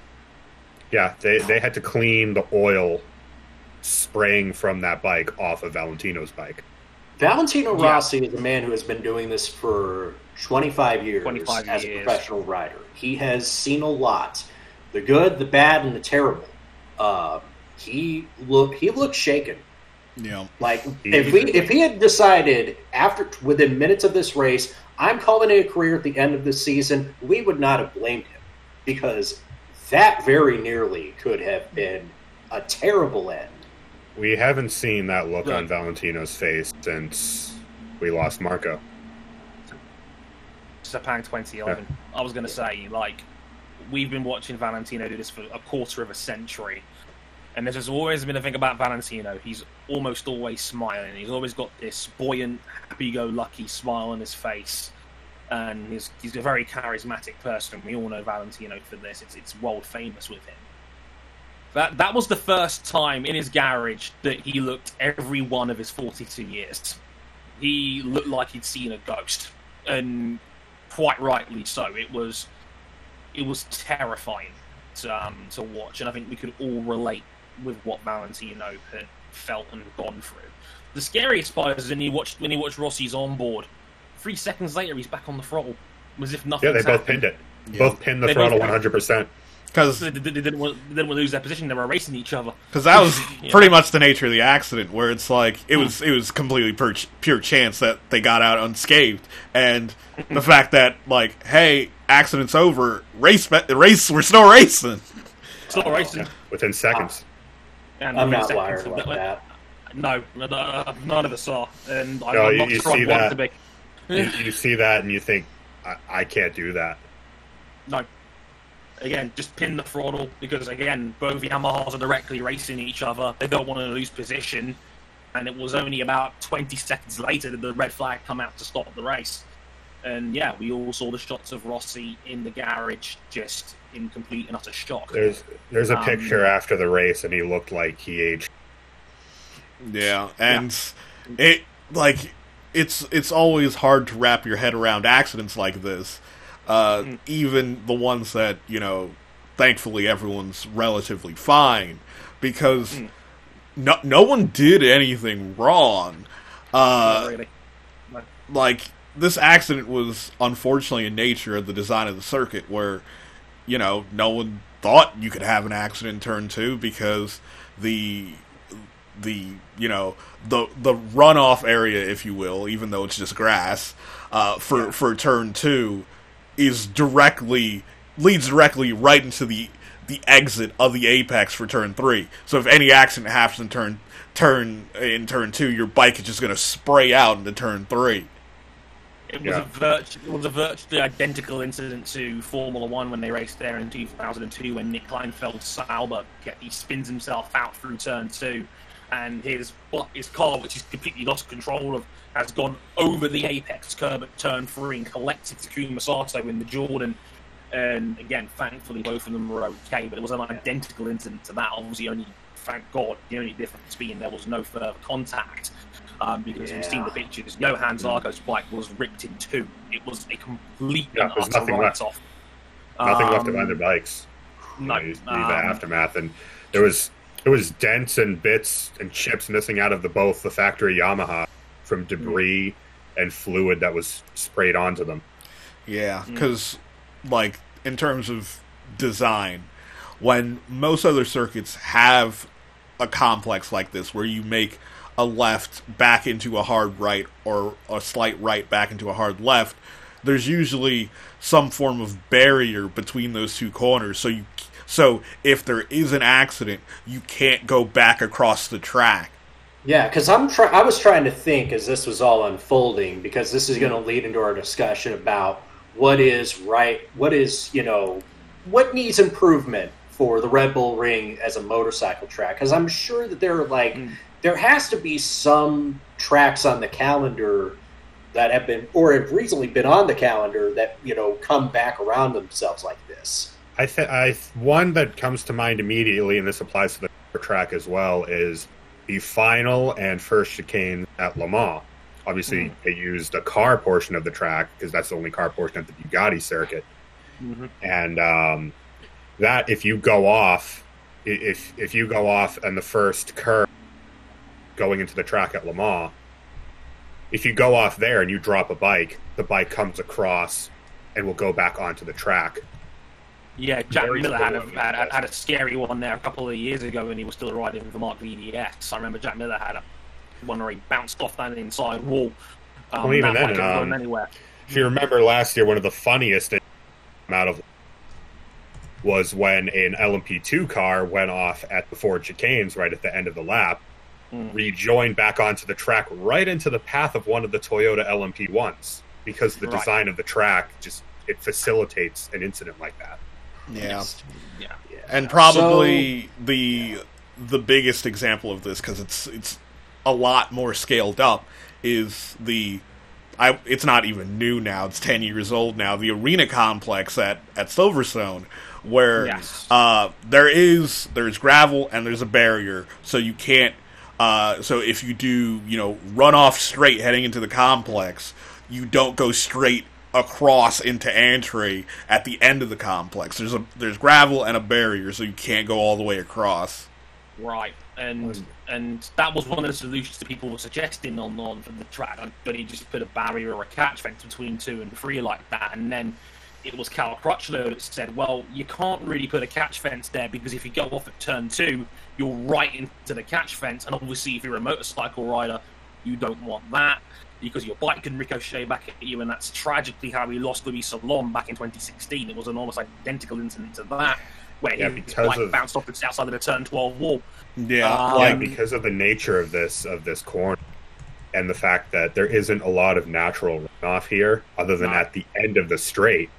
Yeah, they they had to clean the oil spraying from that bike off of Valentino's bike. Valentino Yeah. Rossi is a man who has been doing this for 25 years 25 as a professional rider. He has seen a lot, the good, the bad, and the terrible. Uh, he look he looked shaken. Yeah. Like if we if he had decided after within minutes of this race, I'm calling it a career at the end of this season, we would not have blamed him because that very nearly could have been a terrible end. We haven't seen that look on Valentino's face since we lost Marco. Sepang 2011. I was going to say, like, we've been watching Valentino do this for a quarter of a century. And there's always been a thing about Valentino. He's almost always smiling. He's always got this buoyant, happy-go-lucky smile on his face, and he's he's a very charismatic person. We all know Valentino for this. It's it's world famous with him. That that was the first time in his garage that he looked every one of his 42 years. He looked like he'd seen a ghost, and quite rightly so. It was it was terrifying to, um, to watch, and I think we could all relate with what Valentino had felt and gone through. The scariest part is when he watched when he watched Rossi's on board. Three seconds later, he's back on the throttle, as if nothing. Yeah, they both pinned it. Yeah. Both pinned the They throttle 100%. Because They, they, they didn't want, they didn't want to lose their position. They were racing each other. Because that was Yeah. pretty much the nature of the accident, where it's like it Hmm. was it was completely pure, pure chance that they got out unscathed, and the fact that like, hey, accident's over, race, the race, we're still racing. Still racing. Within seconds. And I'm within not seconds wired like that. No, uh, none of us are, and I'm No, I'm you- not you sure see that. to be. you, you see that and you think, I, I can't do that. No. Again, just pin the throttle because again, both Yamahas are directly racing each other. They don't want to lose position, and it was only about 20 seconds later that the red flag come out to stop the race. And yeah, we all saw the shots of Rossi in the garage, just in complete and utter shock. There's there's a Um, picture after the race and he looked like he aged. Yeah, and it like it's it's always hard to wrap your head around accidents like this. Uh, Mm. Even the ones that you know, thankfully everyone's relatively fine because Mm. no no one did anything wrong. Uh, really. like this accident was unfortunately in nature of the design of the circuit where you know no one thought you could have an accident in turn two because the the you know the the runoff area if you will even though it's just grass uh, for for turn two is directly leads directly right into the the exit of the apex for turn three. So if any accident happens in turn turn in turn two your bike is just going to spray out into turn three. It was, Yeah. a virt- it was a virtually identical incident to Formula One when they raced there in 2002 when Nick Heidfeld Sauber he spins himself out through turn two, and his his car, which he's completely lost control of, has gone over the apex curb at turn three and collected Takuma Sato in the Jordan. And again, thankfully, both of them were okay, but it was an identical incident to that. Obviously, only thank God, the only difference being there was no further contact. Um, because we've seen the Yeah. pictures. Johann Zarco's bike was ripped in two. It was a complete Yeah, and there's utter nothing left. off. Nothing left Um, behind their bikes. No, You the um, aftermath, and there was there was dents and bits and chips missing out of the both the factory Yamaha from debris and fluid that was sprayed onto them. Yeah, mm. because like in terms of design, when most other circuits have a complex like this, where you make a left back into a hard right or a slight right back into a hard left, there's usually some form of barrier between those two corners. So you, so if there is an accident, you can't go back across the track. Yeah, because I'm try- I was trying to think as this was all unfolding because this is going to lead into our discussion about what is right, what is you know, what needs improvement for the Red Bull Ring as a motorcycle track. Because I'm sure that there are like Mm. there has to be some tracks on the calendar that have been or have recently been on the calendar that you know come back around themselves like this. I think I one that comes to mind immediately, and this applies to the track as well, is the final and first chicane at Le Mans. Obviously, they used a car portion of the track because that's the only car portion of the Bugatti circuit. Mhm. and um, that if you go off, if if you go off and the first curve going into the track at Le Mans, if you go off there and you drop a bike, the bike comes across and will go back onto the track. Yeah, Jack Very Miller had a, had, had a scary one there a couple of years ago when he was still riding for Marc VDS. I remember Jack Miller had a one where he bounced off that inside wall. Um, Well, even then, um, anywhere. If you remember last year, one of the funniest things out of was when an LMP2 car went off at the Ford chicanes right at the end of the lap, Mm. rejoin back onto the track right into the path of one of the Toyota LMP ones because the Right. design of the track just it facilitates an incident like that. Yeah. Yeah. Yeah. and probably the the biggest example of this because it's it's a lot more scaled up is the I it's not even new now it's 10 years old now the arena complex at at Silverstone where Yes. uh there is there's gravel and there's a barrier so you can't uh so if you do you know run off straight heading into the complex you don't go straight across into Aintree at the end of the complex. There's a there's gravel and a barrier, so you can't go all the way across. Right, and and that was one of the solutions that people were suggesting on on from the track. But he just put a barrier or a catch fence between two and three like that, and then it was Cal Crutchlow that said, "Well, you can't really put a catch fence there because if you go off at turn two, you're right into the catch fence, and obviously if you're a motorcycle rider, you don't want that." Because your bike can ricochet back at you, and that's tragically how we lost Luis Salom back in 2016. It was an almost identical incident to that, where Yeah, his bike of- bounced off the outside of the turn 12 wall. Yeah, Um, yeah, like because of the nature of this of this corner and the fact that there isn't a lot of natural runoff here, other than No. at the end of the straight.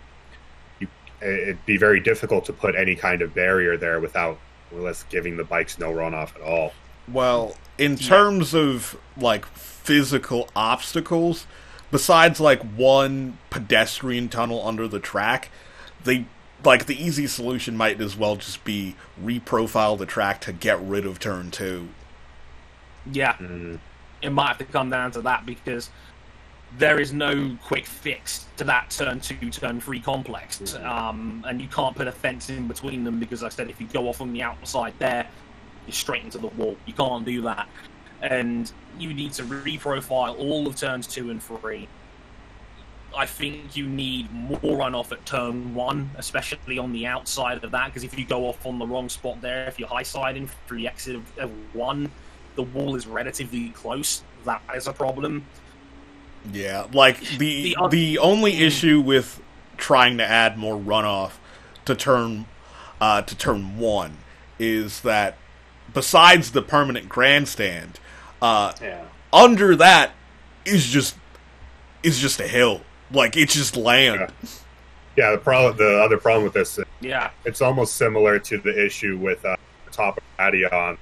You, it'd be very difficult to put any kind of barrier there without more or less giving the bikes no runoff at all. well, in Yeah. terms of like physical obstacles, besides like one pedestrian tunnel under the track, they like the easy solution might as well just be reprofile the track to get rid of turn two. Yeah, Mm, it might have to come down to that because there is no quick fix to that turn two, turn three complex. Um, and you can't put a fence in between them because, like I said, if you go off on the outside there, you're straight into the wall. You can't do that. And you need to reprofile all of turns two and three. I think you need more runoff at turn one, especially on the outside of that, because if you go off on the wrong spot there, if you're high siding through the exit of, of one, the wall is relatively close. That is a problem. Yeah, like the The oth- the only issue with trying to add more runoff to turn uh, to turn one is that besides the permanent grandstand, uh, Yeah. under that is just is just a hill. Like it's just land. Yeah, the problem, the other problem with this, Yeah, it's almost similar to the issue with uh, the top of patio on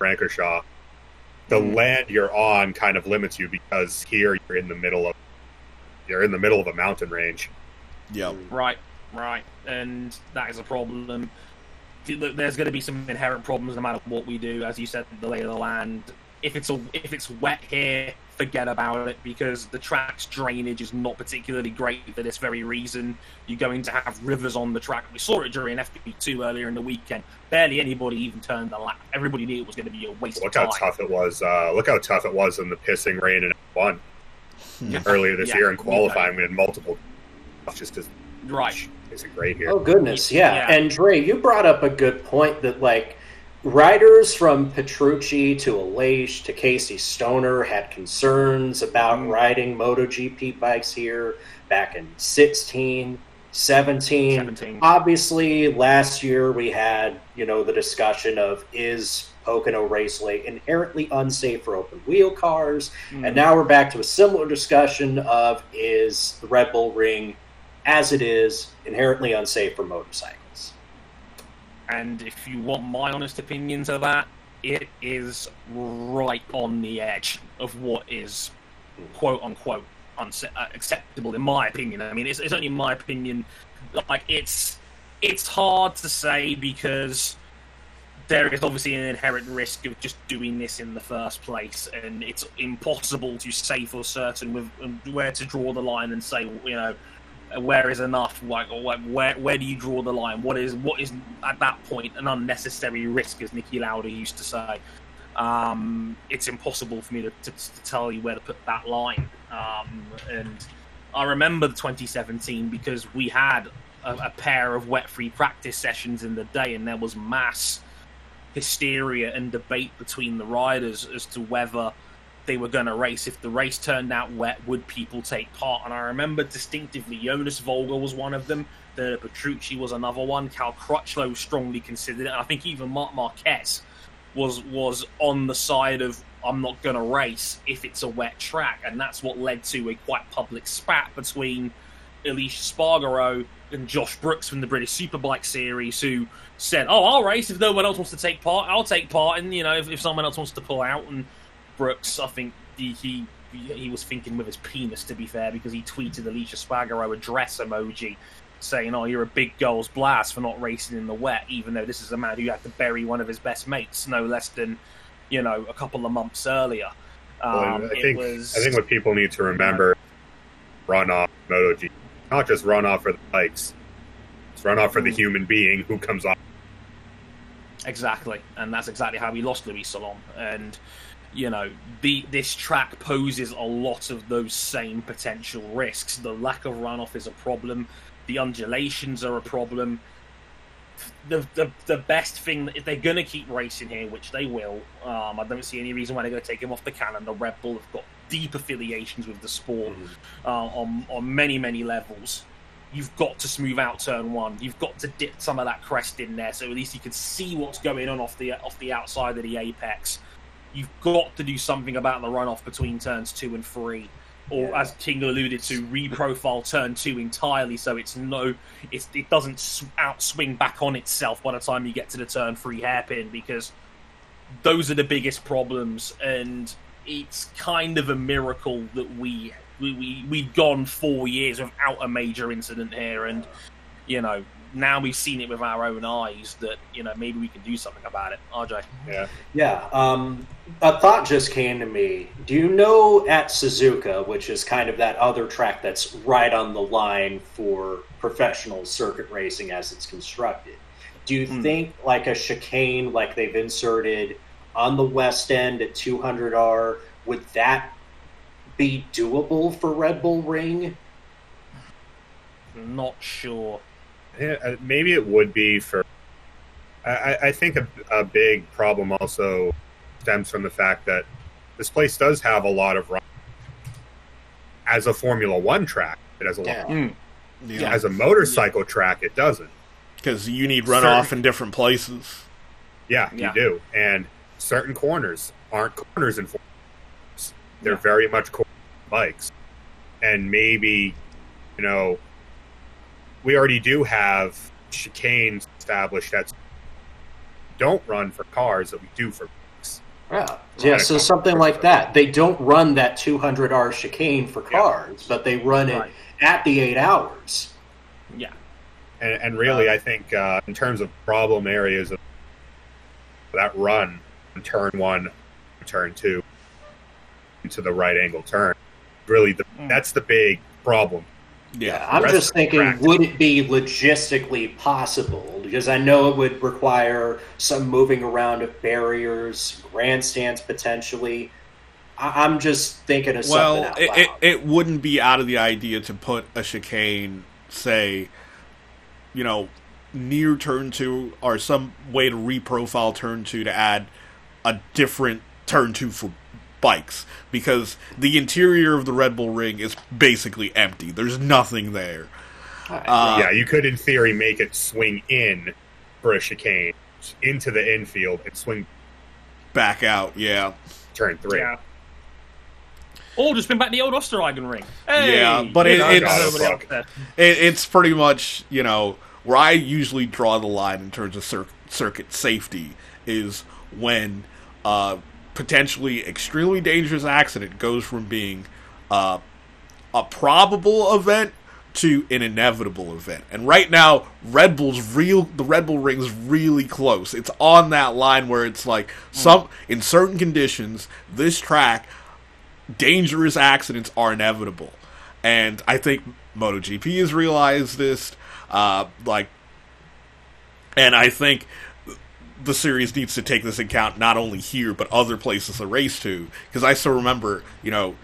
Rankershaw. The Mm. land you're on kind of limits you because here you're in the middle of you're in the middle of a mountain range. Yeah. right, right, and that is a problem. There's going to be some inherent problems no matter what we do. As you said, the lay of the land. If it's a, if it's wet here, forget about it because the track's drainage is not particularly great for this very reason. You're going to have rivers on the track. We saw it during FP2 earlier in the weekend. Barely anybody even turned the lap. Everybody knew it was going to be a waste Look of how tough it was. Uh, look how tough it was in the pissing rain in one Yeah. earlier this Yeah. year in qualifying. We had multiple just because Right. isn't great here. Oh goodness, yeah. Yeah. And Dre, you brought up a good point that like riders from Petrucci to Aleix to Casey Stoner had concerns about Mm. riding MotoGP bikes here back in 16, 17. 17. Obviously, last year we had, you know, the discussion of is Pocono Raceway inherently unsafe for open wheel cars? Mm. And now we're back to a similar discussion of is the Red Bull Ring, as it is, inherently unsafe for motorcycles? And if you want my honest opinions of that, it is right on the edge of what is quote unquote unse- uh, acceptable in my opinion. I mean, it's, it's only my opinion. Like it's it's hard to say because there is obviously an inherent risk of just doing this in the first place, and it's impossible to say for certain with um, where to draw the line and say, you know, where is enough? Like, or like, where where do you draw the line? What is what is at that point an unnecessary risk, as Niki Lauda used to say. Um, it's impossible for me to, to, to tell you where to put that line. Um, and I remember the 2017 because we had a, a pair of wet-free practice sessions in the day, and there was mass hysteria and debate between the riders as to whether they were going to race. If the race turned out wet, would people take part? And I remember distinctively Jonas Folger was one of them. The Petrucci was another one. Cal Crutchlow strongly considered it. And I think even Marc Marquez was was on the side of I'm not going to race if it's a wet track, and that's what led to a quite public spat between Aleix Espargaro and Josh Brookes from the British Superbike Series, who said, "Oh, I'll race if no one else wants to take part. I'll take part, and you know if, if someone else wants to pull out." And Brookes, I think he, he he was thinking with his penis, to be fair, because he tweeted Aleix Espargaro a dress emoji saying, "Oh, you're a big girl's blast for not racing in the wet," even though this is a man who had to bury one of his best mates no less than you know a couple of months earlier. Um, Well, I think was, I think what people need to remember runoff MotoGP, not just runoff for the bikes, it's runoff for the Mm. human being who comes off. Exactly, and that's exactly how we lost Luis Salom. And you know, the this track poses a lot of those same potential risks. The lack of runoff is a problem. The undulations are a problem. The the, the best thing if they're going to keep racing here, which they will, um, I don't see any reason why they're going to take him off the calendar. Red Bull have got deep affiliations with the sport uh, on on many many levels. You've got to smooth out turn one. You've got to dip some of that crest in there, so at least you can see what's going on off the off the outside of the apex. You've got to do something about the runoff between turns two and three, or Yeah. as King alluded to, reprofile turn two entirely, so it's no, it's, it doesn't outswing back on itself by the time you get to the turn three hairpin because those are the biggest problems, and it's kind of a miracle that we we, we we'd gone four years without a major incident here, and you know now we've seen it with our own eyes that you know maybe we can do something about it. RJ, Yeah, Yeah, um, a thought just came to me. Do you know at Suzuka, which is kind of that other track that's right on the line for professional circuit racing as it's constructed? Do you Hmm. think like a chicane like they've inserted on the west end at 200R would that be doable for Red Bull Ring? not sure. Yeah, uh, maybe it would be for. I, I- I think a, a big problem also stems from the fact that this place does have a lot of run. As a Formula One track, it has a lot. Yeah. Yeah, As a motorcycle track, it doesn't. because you need runoff in different places. Yeah, Yeah. you do. And certain corners aren't corners in Formula. Ones. They're Yeah. very much corner bikes. And maybe, you know, we already do have chicanes established that don't run for cars that we do for bikes. Yeah, yeah. So something like that. They don't run that 200R chicane for cars, but they run it at the eight hours. Yeah, And, and really, I think uh, in terms of problem areas of that run, turn one, turn two, into the right angle turn, really, the, Mm. that's the big problem. Yeah, I'm just thinking, would it be logistically possible? Because I know it would require some moving around of barriers, grandstands potentially. I- I'm just thinking of something well, it, it, it wouldn't be out of the idea to put a chicane, say, you know, near turn two, or some way to reprofile turn two to add a different turn two for bikes, because the interior of the Red Bull Ring is basically empty. There's nothing there. Uh, yeah, you could, in theory, make it swing in for a chicane into the infield and swing Back out, yeah. turn three. yeah. Or just been back to the old Österreichring. Hey, Yeah, but it- it's- as everybody else said. It, it's pretty much, you know, where I usually draw the line in terms of cir- circuit safety is when uh, potentially extremely dangerous accident goes from being uh, a probable event to an inevitable event. And right now, Red Bull's real the Red Bull ring's really close. It's on that line where it's like some in certain conditions, this track dangerous accidents are inevitable. And I think MotoGP has realized this. Uh, like, and I think the series needs to take this into account not only here but other places to race to. Because I still remember, you know,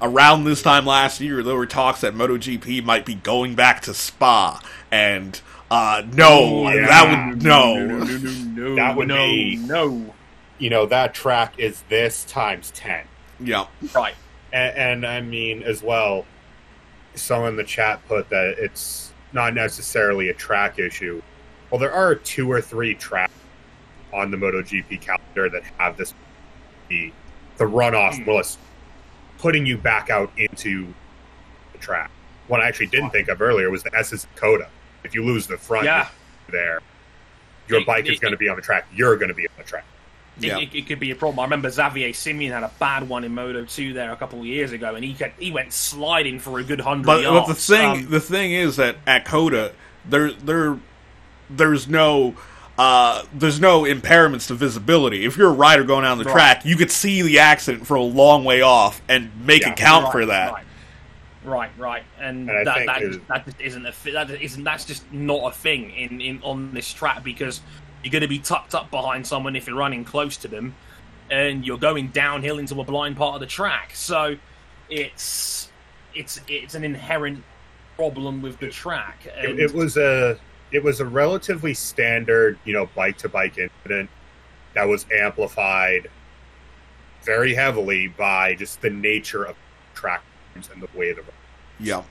around this time last year, there were talks that MotoGP might be going back to Spa, and uh, no, Yeah. that would no. no, no, no, That would no, be- no. You know, that track is this times 10. yeah, Right. And, and I mean, as well, someone in the chat put that it's not necessarily a track issue. Well, there are two or three tracks on the MotoGP calendar that have this the the runoff, Hmm. more or less putting you back out into the track. One I actually didn't think of earlier was the S's Coda. If you lose the front Yeah. there, your It- bike is going to be on the track. You're going to be on the track. It, Yeah. it, it could be a problem. I remember Xavier Simeon had a bad one in Moto 2 there a couple of years ago, and he kept, he went sliding for a good hundred But, but the thing Um, the thing is that at Coda there there there's no uh, there's no impairments to visibility. If you're a rider going down the Right. track, you could see the accident from a long way off and make Yeah. it count right, for that. Right, right, right. and, And I that think that, is- that just isn't a fi- that isn't that's just not a thing in, in on this track because you're going to be tucked up behind someone if you're running close to them, and you're going downhill into a blind part of the track. So it's it's it's an inherent problem with the track. It, And it was a it was a relatively standard, you know, bike to bike incident that was amplified very heavily by just the nature of track and the way the Yeah.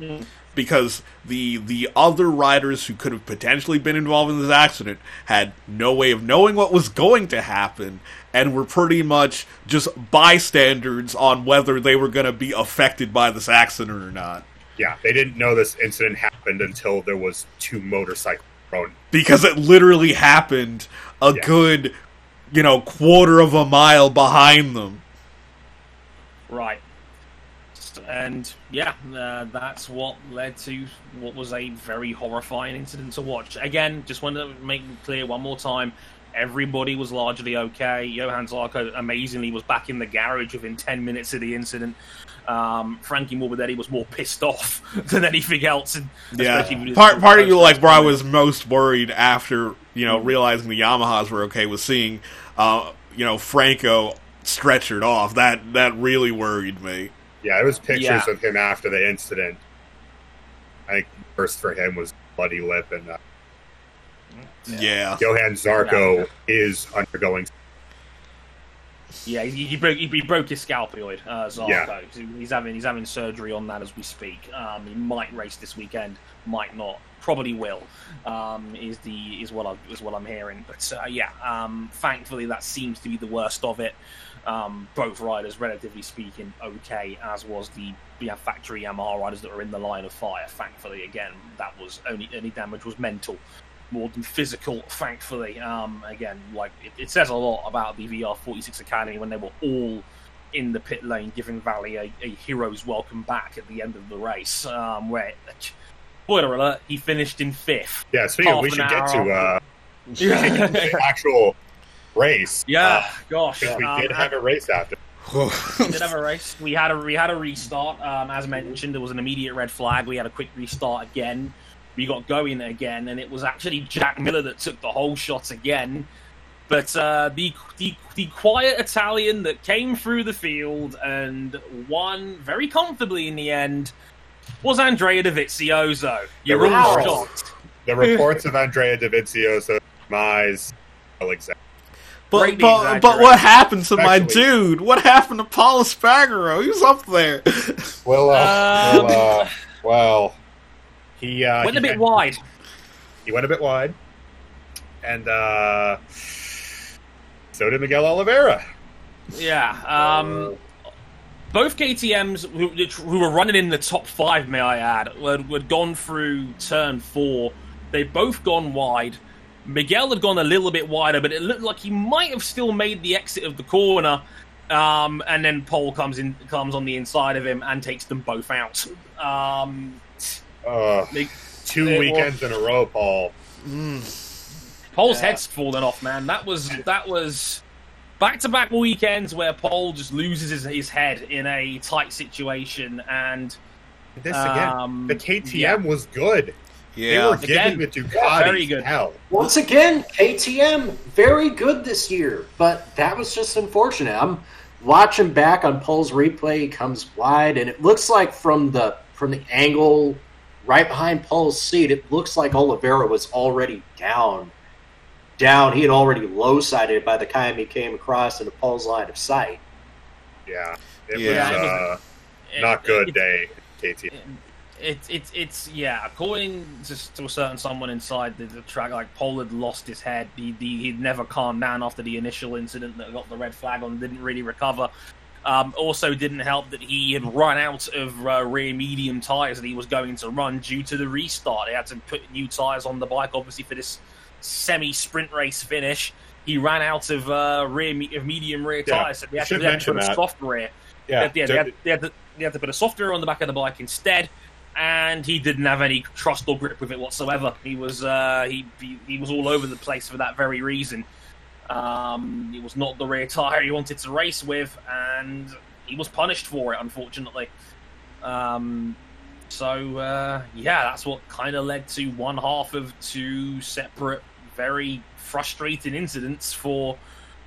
Mm. Because the the other riders who could have potentially been involved in this accident had no way of knowing what was going to happen and were pretty much just bystanders on whether they were going to be affected by this accident or not. Yeah, they didn't know this incident happened until there was two motorcycles thrown. Because it literally happened a Yeah. good, you know, quarter of a mile behind them. Right. And yeah, uh, that's what led to what was a very horrifying incident to watch. Again, just want to make it clear one more time. Everybody was largely okay. Johann Zarco amazingly was back in the garage within 10 minutes of the incident. Um, Frankie Morbidelli was more pissed off than anything else. And Yeah, especially with his- part part of you like where I was most worried after you know realizing the Yamahas were okay was seeing uh, you know Franco stretchered off. That that really worried me. Yeah, it was pictures Yeah. of him after the incident. I think worst for him was bloody lip, and uh, Yeah, Johann Zarco is undergoing. Yeah, he, he broke he, he broke his scaphoid, uh, Zarco. Yeah. He's having he's having surgery on that as we speak. Um, he might race this weekend, might not, probably will. Um, is the is what I is what I'm hearing. But uh, yeah, um, thankfully that seems to be the worst of it. Um, both riders, relatively speaking, okay. As was the yeah, factory Yamaha riders that were in the line of fire. Thankfully, again, that was only any damage was mental more than physical, thankfully. Um, again, like it, it says a lot about the VR46 Academy when they were all in the pit lane giving Valley a, a hero's welcome back at the end of the race. Um, where, spoiler alert, he finished in fifth. Yeah, speaking of, we should get to uh, we should get to the actual race. yeah, Uh, gosh. we um, did have a race after. we did have a race. We had a we had a restart. Um, as mentioned, there was an immediate red flag. We had a quick restart again. We got going again, and it was actually Jack Miller that took the whole shot again. But uh, the, the the quiet Italian that came through the field and won very comfortably in the end was Andrea Dovizioso. You're all shocked. The reports of Andrea Dovizioso's demise. Alexander. but Greatly but, but what happened to my dude? What happened to Pol Espargaro? He was up there. Well, uh, Um, well, uh, well, he uh, Went he a bit had- wide. He went a bit wide, and uh, so did Miguel Oliveira. Yeah. Um, both KTM's who, who were running in the top five, may I add, had, had gone through turn four. They'd both gone wide. Miguel had gone a little bit wider, but it looked like he might have still made the exit of the corner. Um, and then Pol comes in, comes on the inside of him and takes them both out. Um, Uh, they, two It weekends in a row, Pol. Pol's Yeah. head's fallen off, man. That was that was back to back weekends where Pol just loses his, his head in a tight situation, and This again, Um, the KTM yeah. was good. They Yeah, were Again, giving the Ducati yeah, very good. hell. Once again, KTM very good this year, but that was just unfortunate. I'm watching back on Pol's replay. He comes wide, and it looks like from the from the angle right behind Pol's seat, it looks like Oliveira was already down. Down, he had already low sided by the time he came across into Pol's line of sight. Yeah, it Yeah. was uh, it- not good it- day. KTM. it's it's it's yeah. According to, to a certain someone inside the, the track, like Pol had lost his head. He, he he'd never calmed down after the initial incident that got the red flag on. Didn't really recover. Um, also, didn't help that he had run out of uh, rear medium tires that he was going to run due to the restart. He had to put new tires on the bike, obviously for this semi sprint race finish. He ran out of uh, rear me- of medium rear Yeah, tires, so they had, to, they had to put a that. soft rear. Yeah, Yeah, they, had, they, had to, they had to put a soft rear on the back of the bike instead, and he didn't have any trust or grip with it whatsoever. He was uh, he, he he was all over the place for that very reason. Um, it was not the rear tire he wanted to race with, and he was punished for it, unfortunately. Um, so uh, yeah, that's what kind of led to one half of two separate, very frustrating incidents for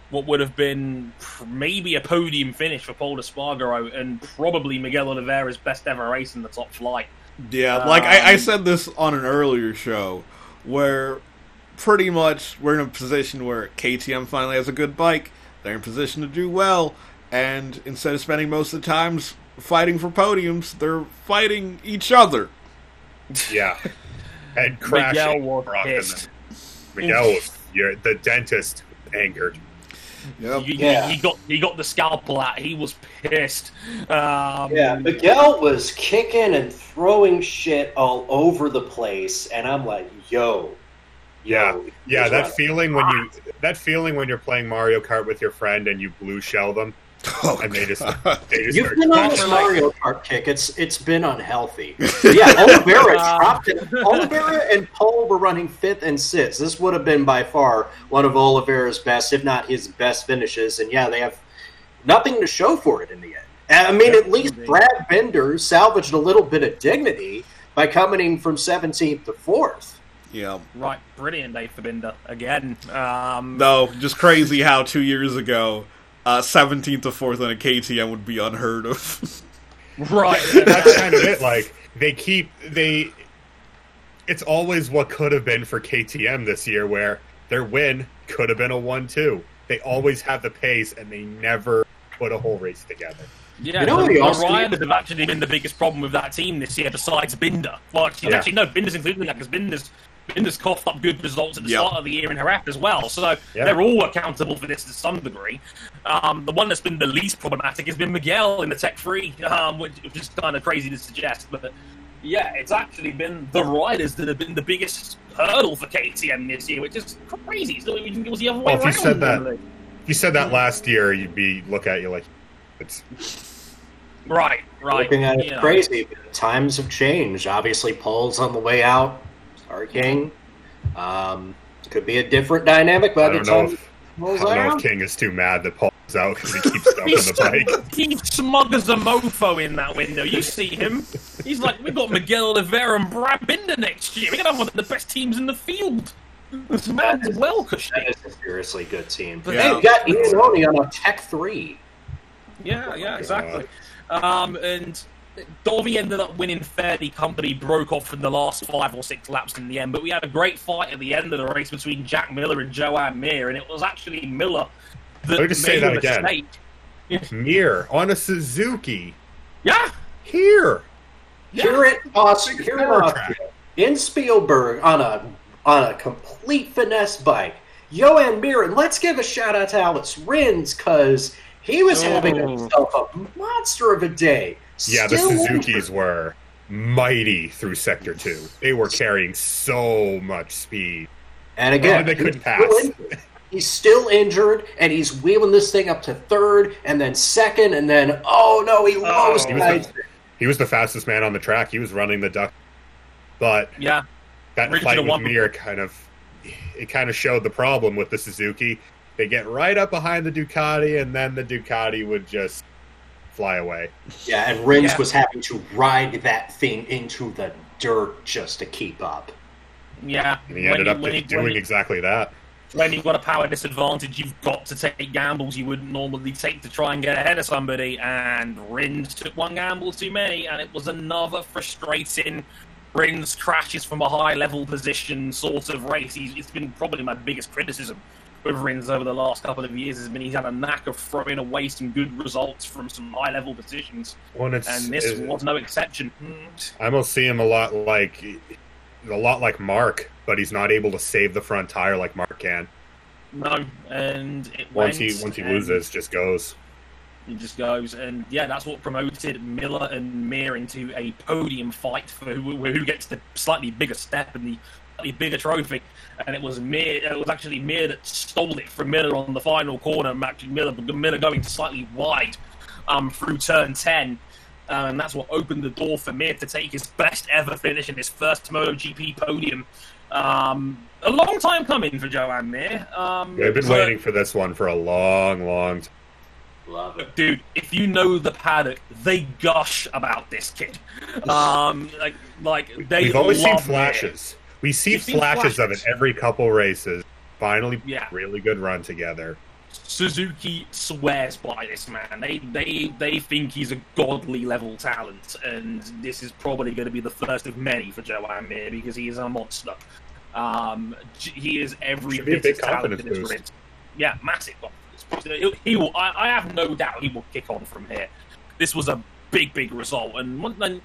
what would have been maybe a podium finish for Pol Espargaro and probably Miguel Oliveira's best ever race in the top flight. Yeah, like I, I Um, said this on an earlier show, where pretty much we're in a position where KTM finally has a good bike. They're in position to do well, and instead of spending most of the times fighting for podiums, they're fighting each other. yeah. And crashing. Miguel was and pissed. Miguel, you're, the dentist angered. Yep. He, Yeah. he got he got the scalpel out. He was pissed. Um, Yeah, Miguel was kicking and throwing shit all over the place, and I'm like, yo. Yeah, yo, Yeah, that feeling when you that feeling when you're playing Mario Kart with your friend and you blue shell them Oh, and they just, they just you've been on this Mario Kart kick. It's it's been unhealthy. But yeah, Oliveira dropped it. Oliveira and Paul were running fifth and sixth. This would have been by far one of Oliveira's best, if not his best finishes. And yeah, they have nothing to show for it in the end. I mean, at least Brad Binder salvaged a little bit of dignity by coming in from 17th to fourth. Yeah. Right, brilliant day for Binder again. Um, No, just crazy how two years ago, uh, 17th to 4th on a KTM would be unheard of. Right, that's kind of it. Like they keep they. It's always what could have been for KTM this year, where their win could have been a one-two. They always have the pace, and they never put a whole race together. Yeah, You know the, what he the also Ryans have actually been the biggest problem with that team this year, besides Binder. Well, actually, Yeah. actually no, Binder's included in that because Binder's Binder's coughed up good results at the Yeah. start of the year in Harap as well. So Yeah. they're all accountable for this to some degree. Um, the one that's been the least problematic has been Miguel in the Tech 3, um, which, which is kind of crazy to suggest, but. Yeah, it's actually been the riders that have been the biggest hurdle for KTM this year, which is crazy. So you think it was the other way Well, if you said that- normally. If you said that last year, you'd be look at you like it's Right, right. Looking at it you know. crazy. Times have changed. Obviously, Pol's on the way out. Star King. Um, could be a different dynamic by I the don't know time if I don't know if King is too mad that Pol's out because he keeps stuff on the bike. he's smug as a mofo in that window. You see him. He's like, we've got Miguel Oliveira and Brad Binder next year. We're going to have one of the best teams in the field. This man's well cushy. That is a seriously good team. But Yeah. they've got Iannone on a Tech 3. Yeah, yeah, exactly. Um, and Dovi ended up winning fairly. Company broke off in the last five or six laps in the end, but we had a great fight at the end of the race between Jack Miller and Joan Mir, and it was actually Miller that Let me say made that a again. mistake. Mir on a Suzuki Yeah, here. Here at Austin, here in power in Spielberg on a on a complete finesse bike. Joan Mir, and let's give a shout out to Alex Rins because he was having Oh. himself a monster of a day. Yeah, the Still Suzukis were mighty through sector two. They were carrying so much speed. And again, Oh, they couldn't pass. still. He's still injured, and he's wheeling this thing up to third, and then second, and then oh no, he oh. lost. he was guys. He was the fastest man on the track. He was running the duck. But yeah. that Richard fight with Wampa- Mir kind of it kind of showed the problem with the Suzuki. They get right up behind the Ducati, and then the Ducati would just fly away. Yeah, and Rins Yeah. was having to ride that thing into the dirt just to keep up. Yeah, And he When ended you- up when you- doing when you- exactly that. when you've got a power disadvantage, you've got to take gambles you wouldn't normally take to try and get ahead of somebody. And Rins took one gamble too many, and it was another frustrating Rins crashes from a high level position sort of race. He's, it's been probably my biggest criticism over the last couple of years has been he's had a knack of throwing away some good results from some high level positions, When it's, and this was no exception. I almost see him a lot like a lot like Marc, but he's not able to save the front tire like Marc can. No, and it Once he once he loses, just goes. He just goes, and yeah, that's what promoted Miller and Mir into a podium fight for who, who gets the slightly bigger step and the slightly bigger trophy. And it was Mir, it was actually Mir that stole it from Miller on the final corner. Actually, Miller, Miller going slightly wide um, through turn ten. Uh, and that's what opened the door for Mir to take his best ever finish in his first MotoGP podium. Um, a long time coming for Joan Mir. Um, We've been but- waiting for this one for a long, long time. Love it. dude if you know the paddock they gush about this kid um like like they We've always seen flashes. We see You've flashes of it every couple races. Finally, Yeah. really good run together. suzuki swears by this man they they they think he's a godly level talent and this is probably going to be the first of many for joan mir because he is a monster um he is every Should be a bit as talented confidence as boost. Yeah massive confidence. He will I, I have no doubt he will kick on from here this was a big big result and, and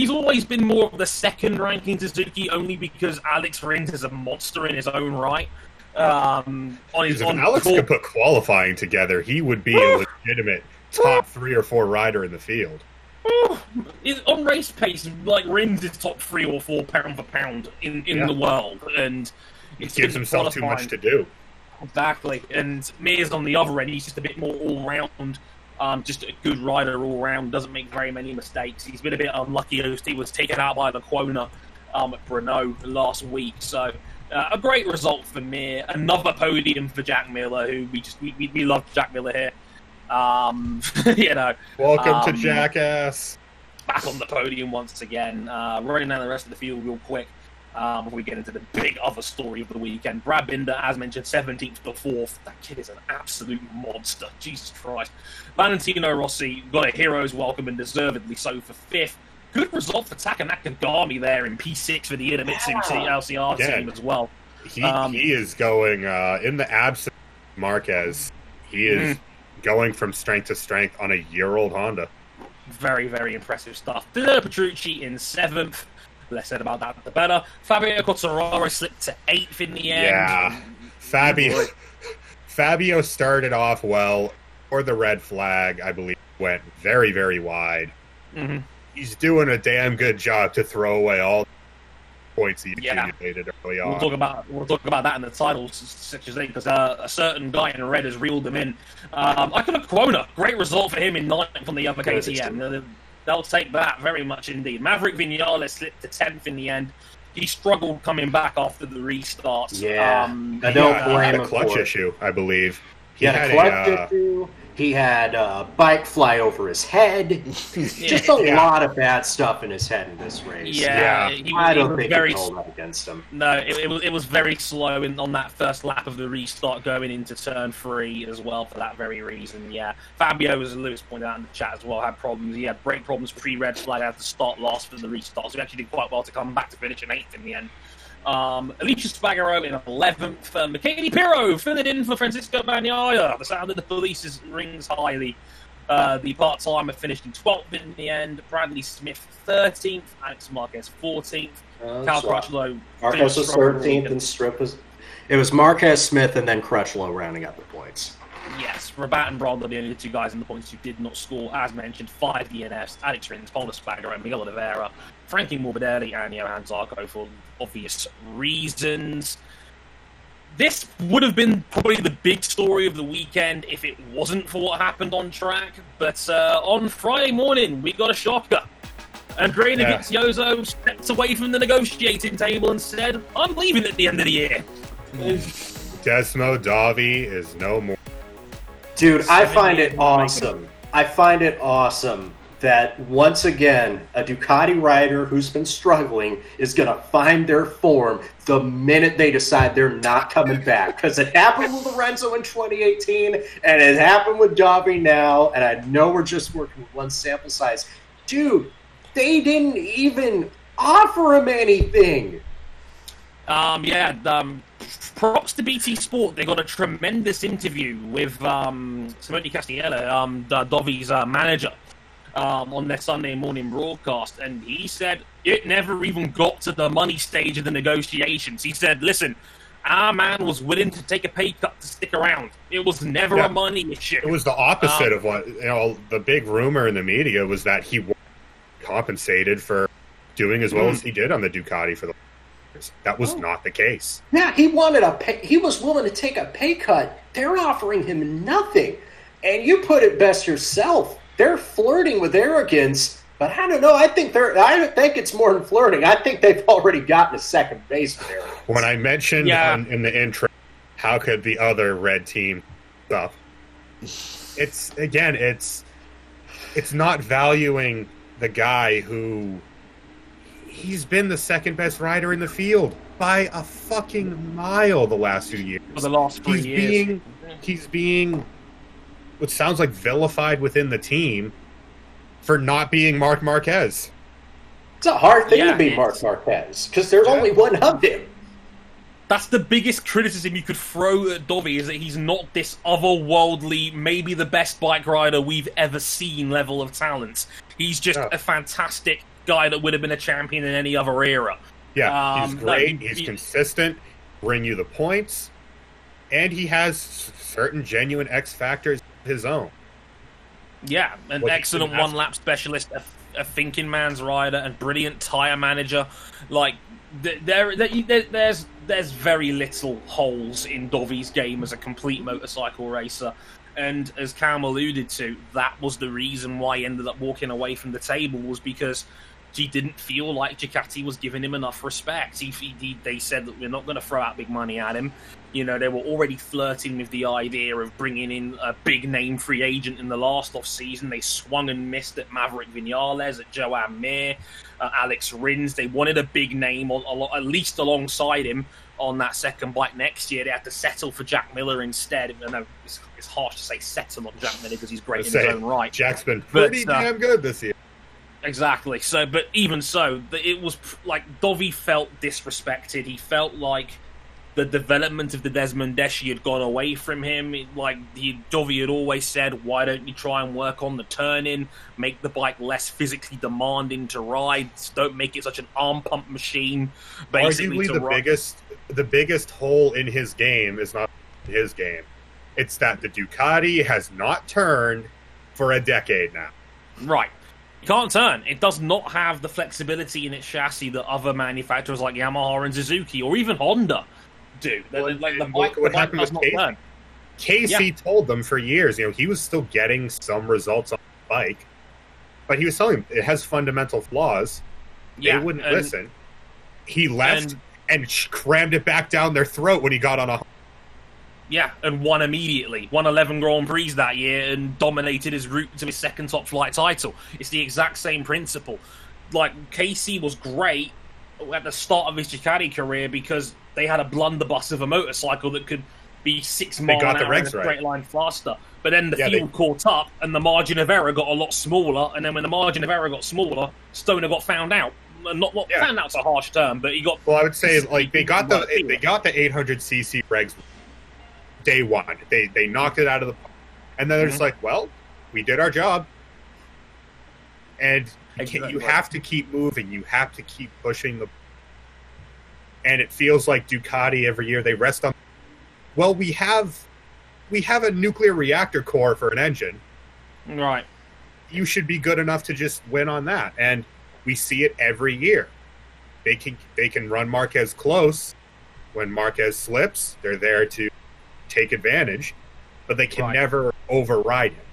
he's always been more of the second ranking Suzuki only because Alex Rins is a monster in his own right. Um, on his If on Alex tour- could put qualifying together, he would be a legitimate top three or four rider in the field. On race pace, like Rins is top three or four pound for pound in, in Yeah. the world, and He gives himself too much to do. Exactly. And Mears on the other end, he's just a bit more all round. Um, just a good rider all round. Doesn't make very many mistakes. He's been a bit unlucky. He was taken out by Lecuona um, at Brno last week. So uh, a great result for Mir. Another podium for Jack Miller, who we just we, we, we love Jack Miller here. Um, you know, Welcome Um, to Jackass. back on the podium once again. Uh, running down the rest of the field real quick um, before we get into the big other story of the weekend. Brad Binder, as mentioned, 17th to 4th. That kid is an absolute monster. Jesus Christ. Valentino Rossi got a hero's welcome and deservedly so for 5th. Good result for Taka Nakagami there in P6 for the Idemitsu Yeah. LCR Yeah. team as well. He um, he is going uh, in the absence of Marquez. He is Mm-hmm. going from strength to strength on a year-old Honda. Very, very impressive stuff. Danilo Petrucci in 7th. Less said about that, the better. Fabio Quartararo slipped to 8th in the end. Yeah, Fabio. Fabio started off well, or the red flag, I believe, went very very wide. Mhm. He's doing a damn good job to throw away all points he Yeah. accumulated early We'll on. talk about we'll talk about that in the titles section because uh, a certain guy in red has reeled them in. Um, Iker Lecuona, great result for him in ninth on the upper. KTM. They'll- They'll take that very much indeed. Maverick Vinales slipped to tenth in the end. He struggled coming back after the restart. Yeah. um, I don't Yeah, blame had him a clutch issue, I believe. He had, a clutch issue. He had a bike fly over his head. Just a Yeah. lot of bad stuff in his head in this race. Yeah, Yeah. he, I don't was think very he held up against him. No, it, it was it was very slow in, on that first lap of the restart going into turn three as well for that very reason. Yeah, Fabio, as Lewis pointed out in the chat as well, had problems. He had brake problems pre red flag had to start last for the restart, so he actually did quite well to come back to finish in eighth in the end. Um, Aleix Espargaro in 11th. Um, Katie Pirro filling in for Francisco Bagnaia. The sound of the police is, rings highly. Uh, the part timer finished in 12th in the end. Bradley Smith 13th. Alex Marquez 14th. Uh, Cal so Crutchlow. Marquez was 13th and Strip was. It was Marquez Smith and then Crutchlow rounding up the points. Yes, Rabat and Brond are the only two guys in the points who did not score, as mentioned. Five DNFs, Alex Rins, Pol Espargaro, and Miguel Oliveira, Frankie Morbidelli, and Johann Zarco for obvious reasons. This would have been probably the big story of the weekend if it wasn't for what happened on track. But uh, on Friday morning, we got a shocker. Andrea Yeah. Dovizioso stepped away from the negotiating table and said, I'm leaving at the end of the year. Desmo Dovi is no more. Dude, I find it in the making. awesome. I find it awesome that once again a Ducati rider who's been struggling is going to find their form the minute they decide they're not coming back. Because it happened with Lorenzo in 2018, and it happened with Dovi now. And I know we're just working with one sample size, dude. They didn't even offer him anything. Um, yeah, um, props to BT Sport. They got a tremendous interview with um, Simone Battistella, um, Dovi's uh, manager, um, on their Sunday morning broadcast, and he said it never even got to the money stage of the negotiations. He said, "Listen, our man was willing to take a pay cut to stick around. It was never Yeah. a money issue." It was the opposite Um, of what you know. The big rumor in the media was that he was compensated for doing as well Mm. as he did on the Ducati for the. That was Oh. not the case. Yeah, he wanted a pay, he was willing to take a pay cut. They're offering him nothing. And you put it best yourself. They're flirting with arrogance, but I don't know. I think they're I don't think it's more than flirting. I think they've already gotten a second base with. When I mentioned Yeah. on, in the intro, how could the other red team stuff? It's again, it's it's not valuing the guy who he's been the second best rider in the field by a fucking mile the last few years. for the last three he's years. being he's being what sounds like vilified within the team for not being Marc Marquez. It's a hard thing Yeah, to be Marc Marquez because there's Yeah. only one of him. That's the biggest criticism you could throw at Dovi is that he's not this otherworldly, maybe the best bike rider we've ever seen level of talent. He's just Yeah. a fantastic guy that would have been a champion in any other era. Yeah, he's Um, great. no, he's he- consistent, bring you the points, and he has certain genuine X factors of his own. Yeah, an excellent one lap specialist, a, a thinking man's rider, and brilliant tire manager. Like there, there, there- there's there's very little holes in Dovi's game as a complete motorcycle racer. And as Cam alluded to, that was the reason why he ended up walking away from the table was because he didn't feel like Ducati was giving him enough respect. He, he, they said that we're not going to throw out big money at him. You know, they were already flirting with the idea of bringing in a big name free agent in the last off season. They swung and missed at Maverick Vinales, at Joan Mir, uh, Alex Rins. They wanted a big name, on, a at least alongside him, on that second bike next year. They had to settle for Jack Miller instead. I know it's, it's harsh to say settle on Jack Miller because he's great in his own right. Jack's been But, pretty uh, damn good this year. Exactly. So, but even so, it was like Dovi felt disrespected. He felt like the development of the Desmosedici had gone away from him. It- Like he, Dovi had always said, "Why don't you try and work on the turning, make the bike less physically demanding to ride? Don't make it such an arm pump machine." Basically, Arguably, the ri- biggest the biggest hole in his game is not his game. It's that the Ducati has not turned for a decade now. Right. You can't turn. It does not have the flexibility in its chassis that other manufacturers like Yamaha and Suzuki or even Honda do. The- Well, like the bike, the what bike happened with Casey. turn. Casey told them for years, you know, he was still getting some results on the bike, but he was telling them it has fundamental flaws. Yeah, they wouldn't and- listen. He left and- and, crammed it back down their throat when he got on a. Yeah, and won immediately. Won 11 Grand Prix that year and dominated his route to his second top flight title. It's the exact same principle. Like, Casey was great at the start of his Ducati career because they had a blunderbuss of a motorcycle that could be six miles an hour in a regs right. straight line faster. But then the Yeah, they- caught up and the margin of error got a lot smaller. And then when the margin of error got smaller, Stoner got found out. Not, not Yeah. found out's a harsh term, but he got Well, I would say like they got the they got the 800 cc regs day one. They they knocked it out of the park, and then they're Mm-hmm. just like, well, we did our job, and you, can't- you have to keep moving. You have to keep pushing the. And it feels like Ducati every year they rest on. Well, we have, we have a nuclear reactor core for an engine. right. You should be good enough to just win on that, and we see it every year. They can they can run Marquez close. When Marquez slips, they're there to take advantage, but they can Right. never override him.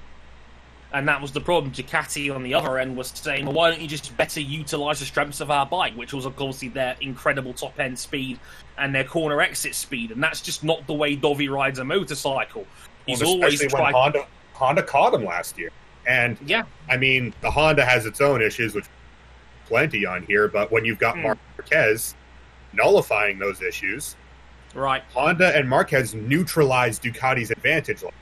And that was the problem. Ducati on the other end was saying, well, why don't you just better utilize the strengths of our bike, which was, of course, their incredible top end speed and their corner exit speed. And that's just not the way Dovi rides a motorcycle. He's Well, always when tried. Honda Honda caught him last year, and Yeah, I mean the Honda has its own issues, which plenty on here. But when you've got Hmm. Marquez nullifying those issues, right. Honda and Marquez neutralized Ducati's advantage like,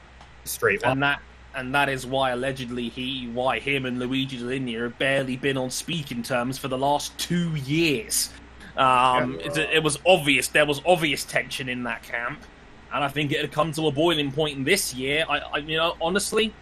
straight line. And that. And that is why allegedly he, why him and Luigi Dall'Igna have barely been on speaking terms for the last two years. Um, Yeah. it's a- it was obvious there was obvious tension in that camp, and I think it had come to a boiling point this year. I, I you know, honestly,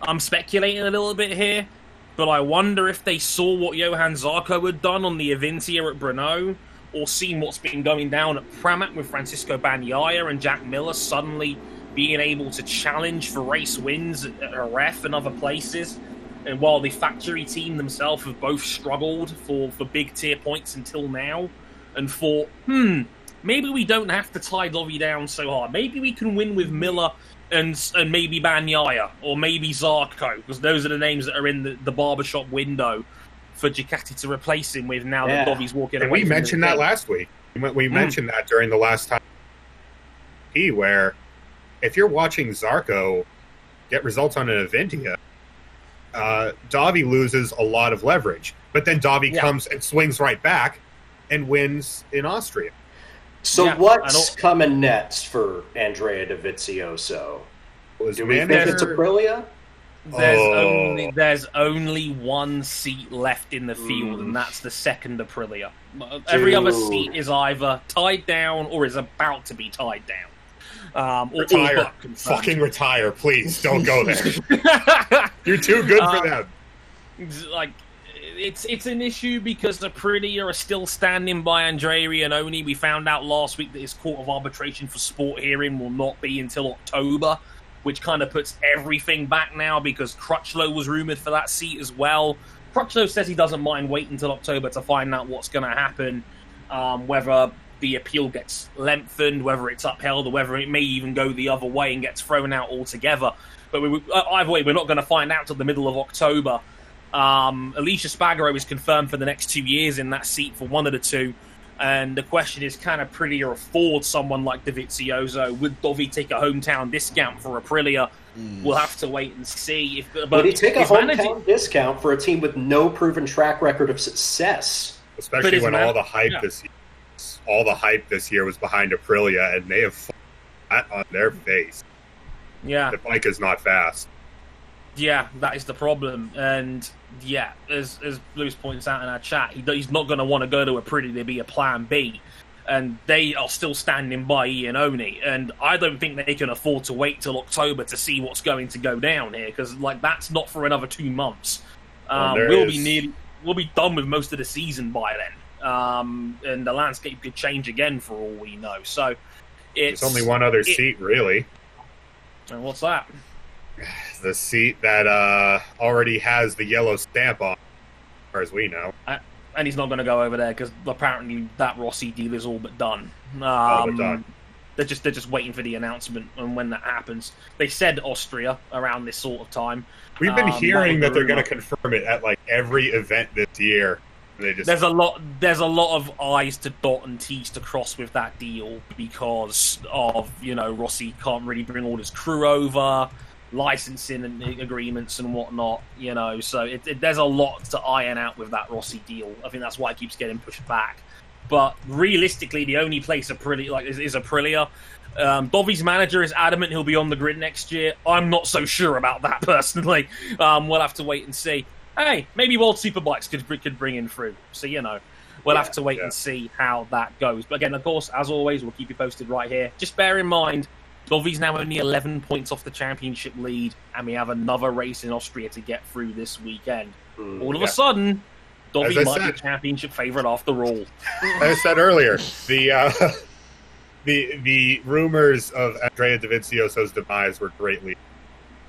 I'm speculating a little bit here, but I wonder if they saw what Johann Zarco had done on the Avintia at Brno, or seen what's been going down at Pramac with Francesco Bagnaia and Jack Miller suddenly being able to challenge for race wins at at ref and other places. And while the factory team themselves have both struggled for, for big tier points until now, and thought, hmm, maybe we don't have to tie Dovi down so hard. Maybe we can win with Miller and and maybe Bagnaia or maybe Zarco, because those are the names that are in the, the barbershop window for Ducati to replace him with now Yeah. that Dovi's walking And away. we mentioned that thing. last week. We, we Mm. mentioned that during the last time, P, where if you're watching Zarco get results on an Avintia, uh, Dovi loses a lot of leverage. But then Dovi Yeah. comes and swings right back and wins in Austria. So Yeah, what's coming next for Andrea Dovizioso? Was Do we think manager- it's Aprilia? There's Oh. only there's only one seat left in the field, Mm. and that's the second Aprilia. Every other seat is either tied down or is about to be tied down. Um, retire, fucking retire, please. Don't go there. You're too good for them. like it's it's an issue because the Aprilia are still standing by Andrea Iannone. We found out last week that his court of arbitration for sport hearing will not be until October, which kind of puts everything back now because Crutchlow was rumored for that seat as well. Crutchlow says he doesn't mind waiting until October to find out what's going to happen, um, whether the appeal gets lengthened, whether it's upheld, or whether it may even go the other way and gets thrown out altogether. But we, uh, either way, we're not going to find out till the middle of October. Um, Aleix Espargaro is confirmed for the next two years in that seat for one of the two. And the question is, can Aprilia afford someone like Dovizioso? Would Dovi take a hometown discount for Aprilia? Hmm. We'll have to wait and see. If, but Would he take a his hometown manager- discount for a team with no proven track record of success? Especially when man- all the hype yeah. this year, all the hype this year was behind Aprilia, and they have flat on their face. Yeah, The bike is not fast. Yeah, that is the problem. And yeah, as as Lewis points out in our chat, he, he's not going to want to go to Aprilia to be a plan B. And they are still standing by Iannone, and I don't think they can afford to wait till October to see what's going to go down here, because like that's not for another two months. Um, there we'll be nearly, we'll be done with most of the season by then, um, and the landscape could change again for all we know. So it's There's only one other it- seat, really. And what's that? The seat that uh, already has the yellow stamp on, as far as we know. and he's not going to go over there because apparently that Rossi deal is all but done. Um, All but done. They're just they're just waiting for the announcement, and when that happens, they said Austria around this sort of time. We've been Um, hearing that that they're going to confirm it at like every event this year. They just There's a lot there's a lot of I's to dot and T's to cross with that deal because of you know Rossi can't really bring all his crew over, licensing and agreements and whatnot. You know, so it, it, there's a lot to iron out with that Rossi deal. I think that's why it keeps getting pushed back. But realistically, the only place Aprilia like is, is Aprilia. Um, Dovi's manager is adamant he'll be on the grid next year. I'm not so sure about that personally. Um, we'll have to wait and see. Hey, maybe World Superbikes could could bring in through. So you know, we'll have to wait yeah. and see how that goes. But again, of course, as always, we'll keep you posted right here. Just bear in mind, Dovi's now only 11 points off the championship lead, and we have another race in Austria to get through this weekend. Hmm. All of Yeah. a sudden, As Dovi I might be championship favourite after all. As I said earlier, the uh, the the rumors of Andrea Dovizioso's demise were greatly.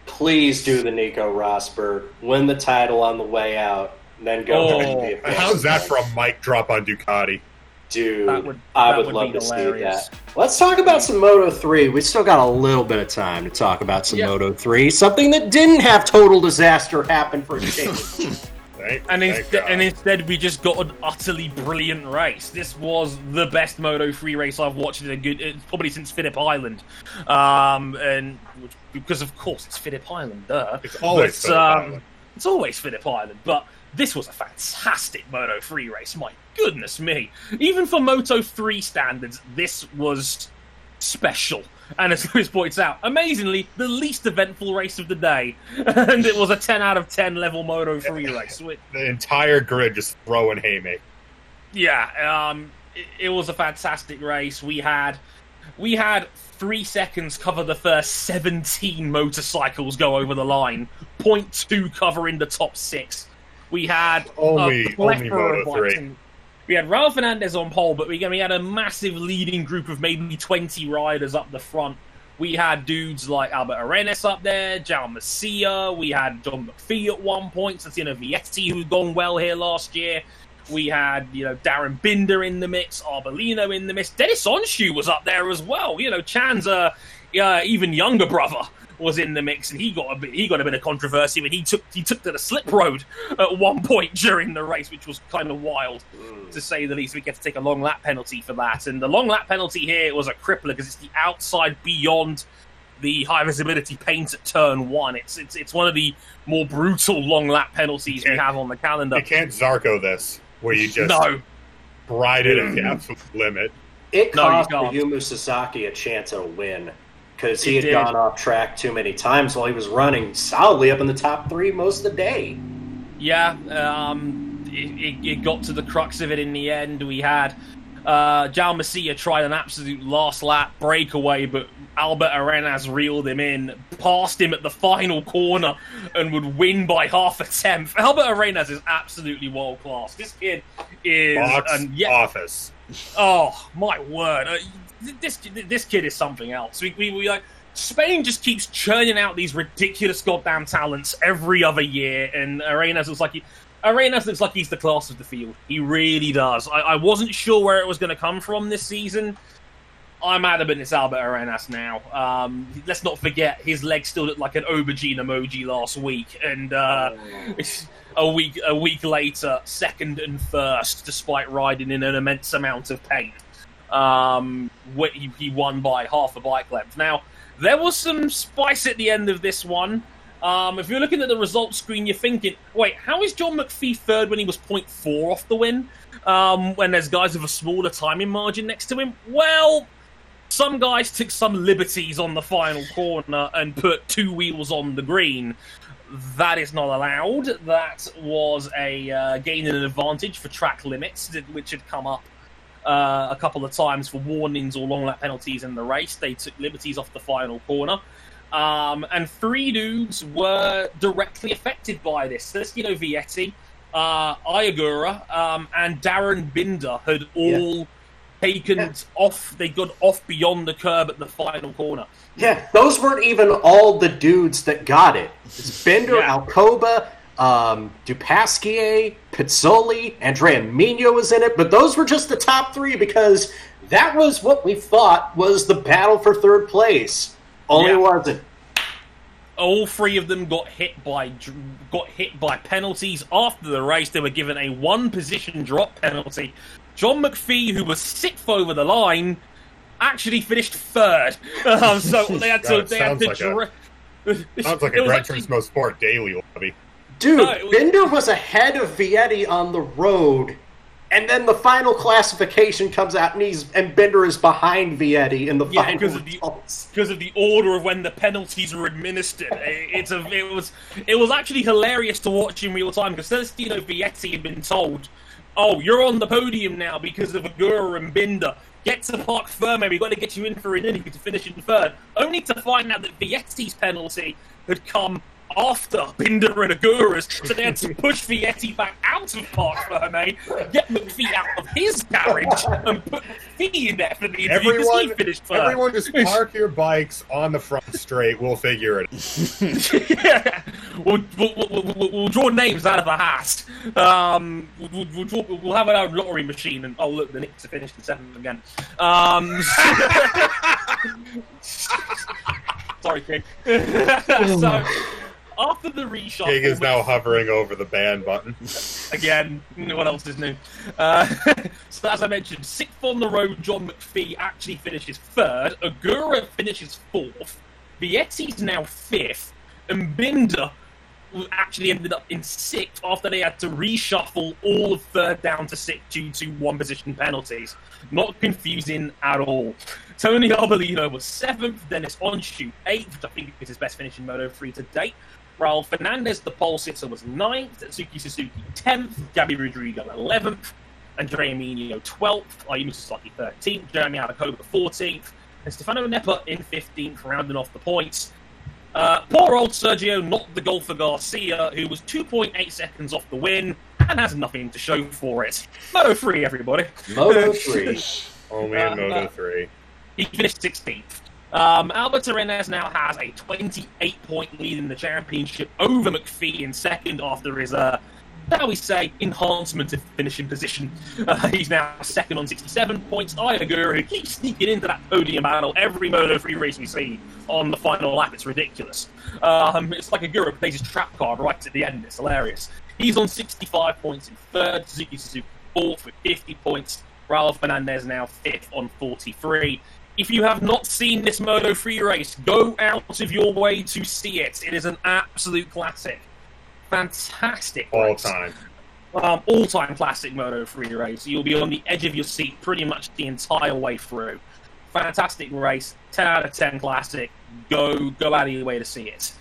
Please do the Nico Rosberg, win the title on the way out, and then go Oh, ahead and be a fan. How's that for a mic drop on Ducati? Dude, That would- I would, would love be to see that. Let's talk about some Moto 3. We still got a little bit of time to talk about some Yeah. Moto 3. Something that didn't have total disaster happen for a change. Thank, And, thank instead, and instead, we just got an utterly brilliant race. This was the best Moto 3 race I've watched in a good, it's probably since Phillip Island. Um, and which- because, of course, it's Phillip Island, duh. It's always But, Phillip um, Island. It's always Phillip Island, but this was a fantastic Moto 3 race. My goodness me. Even for Moto 3 standards, this was special. And as Lewis points out, amazingly, the least eventful race of the day. and it was a 10 out of 10 level Moto 3 race. the entire grid just throwing haymakers. Yeah, um, it, it was a fantastic race. We had we had three seconds cover the first 17 motorcycles go over the line, 0.2 covering the top six. We had Only- a plethora only of Moto3. bikes in- We had Raul Fernandez on pole, but we, we had a massive leading group of maybe 20 riders up the front. We had dudes like Albert Arenas up there, Jal Masia. We had John McPhee at one point, Santino Vietti, who'd gone well here last year. We had, you know, Darryn Binder in the mix, Arbolino in the mix. Deniz Öncü was up there as well. You know, Chan's uh, uh, even younger brother was in the mix, and he got a bit, he got a bit of controversy when he took he took to the slip road at one point during the race, which was kind of wild mm. to say the least. We get to take a long lap penalty for that, and the long lap penalty here was a crippler because it's the outside beyond the high visibility paint at turn one. It's it's it's one of the more brutal long lap penalties we have on the calendar. You can't Zarco this, where you just No, ride it at the absolute limit. It cost can't. Ayumu Sasaki a chance at a win because he It had did. gone off track too many times while he was running solidly up in the top three most of the day. yeah, um, it, it, it got to the crux of it in the end. We had uh, Jal Masia tried an absolute last lap breakaway, but Albert Arenas reeled him in, passed him at the final corner, and would win by half a tenth. Albert Arenas is absolutely world class. This kid is, Box and yeah, office. Oh my word! This this kid is something else. We, we, we like Spain just keeps churning out these ridiculous goddamn talents every other year, and Arenas looks like he. Arenas looks like he's the class of the field. He really does. I, I wasn't sure where it was going to come from this season. I'm adamant it's Albert Arenas now. Um, let's not forget his leg still looked like an aubergine emoji last week, and uh, a week a week later, second and first, despite riding in an immense amount of pain. Um, he, he won by half a bike length. Now there was some spice at the end of this one. Um, if you're looking at the results screen, you're thinking, wait, how is John McPhee third when he was 0.4 off the win? Um, when there's guys with a smaller timing margin next to him? Well, some guys took some liberties on the final corner and put two wheels on the green. That is not allowed. That was a uh, gain in an advantage for track limits, which had come up uh, a couple of times for warnings or long lap penalties in the race. They took liberties off the final corner. Um, and three dudes were directly affected by this. Celestino Vietti, uh, Ai Ogura, um, and Darryn Binder had all taken Yeah. off. They got off beyond the curb at the final corner. Yeah, those weren't even all the dudes that got it. It's Bender, Yeah. Alcoba, um, Dupasquier, Pizzoli, Andrea Migno was in it, but those were just the top three because that was what we thought was the battle for third place. Only Yeah. wasn't. all three of them got hit by got hit by penalties after the race. They were given a one position drop penalty. John McPhee, who was sixth over the line, actually finished third. Um, so they had to. God, they had sounds to. like a- dra- Sounds like It a was Gran Turismo Sport daily lobby. Dude, No, was- Bender was ahead of Vietti on the road, and then the final classification comes out, and he's and Bender is behind Vietti in the Yeah, final because of the- because of the order of when the penalties were administered. It- It's a, it was it was actually hilarious to watch in real time because Celestino Vietti had been told, "Oh, you're on the podium now because of Ogura and Binder. Get to Parc Fermé. We've got to get you in for an inning to finish in third. Only to find out that Vietti's penalty had come. After Binder and Ogura's, so they had to push Vietti back out of Parc Fermé, get McPhee out of his garage, and put McPhee in there for the interview because he Everyone, finished third. everyone, just park your bikes on the front straight. We'll figure it. yeah, we'll, we'll, we'll, we'll, draw names out of a hat. Um, we'll, draw, we'll have our own lottery machine, and oh look, the Knicks have finished in seventh again. Um, sorry, King. so after the reshuffle, King is now hovering over the ban button. again. What else is new? Uh, so as I mentioned, sixth on the road, John McPhee actually finishes third. Ogura finishes fourth. Vietti's now fifth, and Binder actually ended up in sixth after they had to reshuffle all of third down to sixth due to one position penalties. Not confusing at all. Tony Arbolino was seventh, Deniz Öncü eighth, which I think is his best finish in Moto 3 to date. Raul Fernandez, the pole sitter, was ninth. Tatsuki Suzuki tenth. Gabby Rodrigo eleventh. Andrea Migno 12th, Ayumu Sasaki 13th, Jeremy Alcoba 14th, and Stefano Nepa in 15th, rounding off the points. Uh, poor old Sergio, not the golfer Garcia, who was 2.8 seconds off the win and has nothing to show for it. Moto 3, everybody. Moto 3. Only in Uh, Moto uh, 3. He finished 16th. Um, Albert Arenas now has a 28 point lead in the championship over McPhee in second after his, uh, shall we say, enhancement of finishing position. Uh, he's now second on 67 points. Ai Ogura, who keeps sneaking into that podium battle every Moto 3 race we see on the final lap. It's ridiculous. Um, it's like Ogura plays his trap card right at the end. It's hilarious. He's on 65 points in third. Tatsuki Suzuki fourth with 50 points. Raul Fernandez now fifth on 43. If you have not seen this Moto 3 race, go out of your way to see it. It is an absolute classic. Fantastic. All race. time. Um, all-time classic Moto 3 race. You'll be on the edge of your seat pretty much the entire way through. Fantastic race, 10 out of 10 classic. Go go out of your way to see it.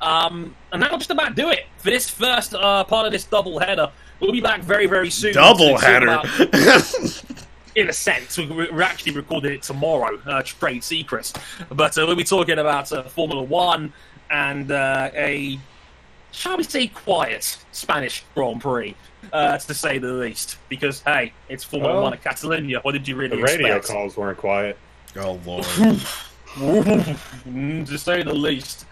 Um, and that'll just about do it for this first uh, part of this double header. We'll be back very very soon. Double talk header. about- in a sense, we- we're actually recording it tomorrow, uh, trade secrets. But uh, we'll be talking about uh, Formula One and uh, a, shall we say, quiet Spanish Grand Prix, uh, to say the least. Because hey, it's Formula Well, One at Catalonia. What did you really The radio expect? calls weren't quiet. oh lord. To say the least.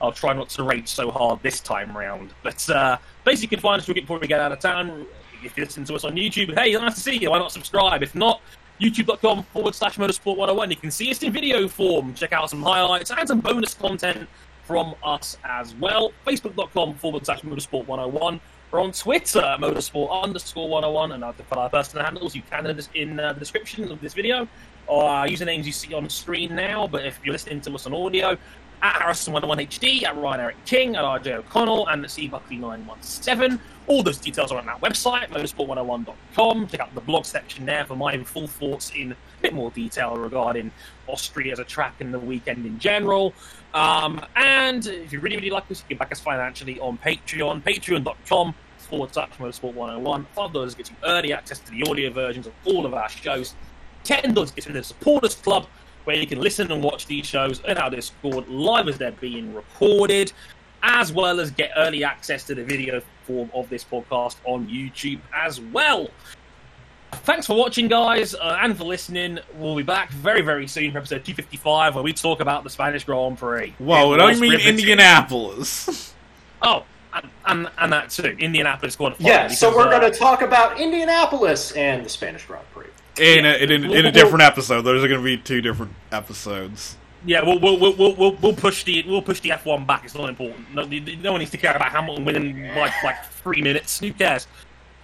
I'll try not to rage so hard this time round. But uh, basically, you can find us before we get out of town. If you listen to us on YouTube, hey, nice to see you. Why not subscribe? If not, youtube.com forward slash motorsport 101. You can see us in video form. Check out some highlights and some bonus content from us as well. Facebook.com forward slash motorsport 101. We're on Twitter, motorsport underscore 101, and I've got our personal handles. You can in, uh, the description of this video, or uh, usernames you see on screen now. But if you're listening to us on audio, at Harrison101HD, at Ryan Eric King, at RJ O'Connell, and at CBuckley917. All those details are on our website, motorsport101.com. Check out the blog section there for my full thoughts in a bit more detail regarding Austria as a track and the weekend in general. Um, and if you really, really like us, you can back us financially on Patreon, patreon.com forward slash motorsport 101. $5 gets you early access to the audio versions of all of our shows. $10 gets you the supporters club, where you can listen and watch these shows in our Discord live as they're being recorded, as well as get early access to the video form of this podcast on YouTube as well. Thanks for watching, guys, uh, and for listening. We'll be back very, very soon for episode 255, where we talk about the Spanish Grand Prix. Whoa, It don't mean riveting. Indianapolis? Oh, and, and, and that too. Indianapolis qualified. Yeah, so we're uh, going to talk about Indianapolis and the Spanish Grand Prix. In a, in, a, in a different episode. Those are going to be two different episodes. Yeah, we'll we'll, we'll, we'll, we'll, we'll push the we'll push the F one back. It's not important. No, no one needs to care about Hamilton winning by like three minutes. Who cares?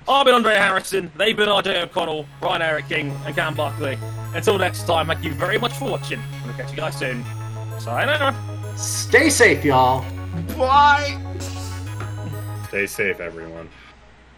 I've been Andre Harrison. They've been RJ O'Connell, Ryan Eric King, and Cam Buckley. Until next time, thank you very much for watching. We'll catch you guys soon. Sayonara. Stay safe, y'all. Bye! Stay safe, everyone.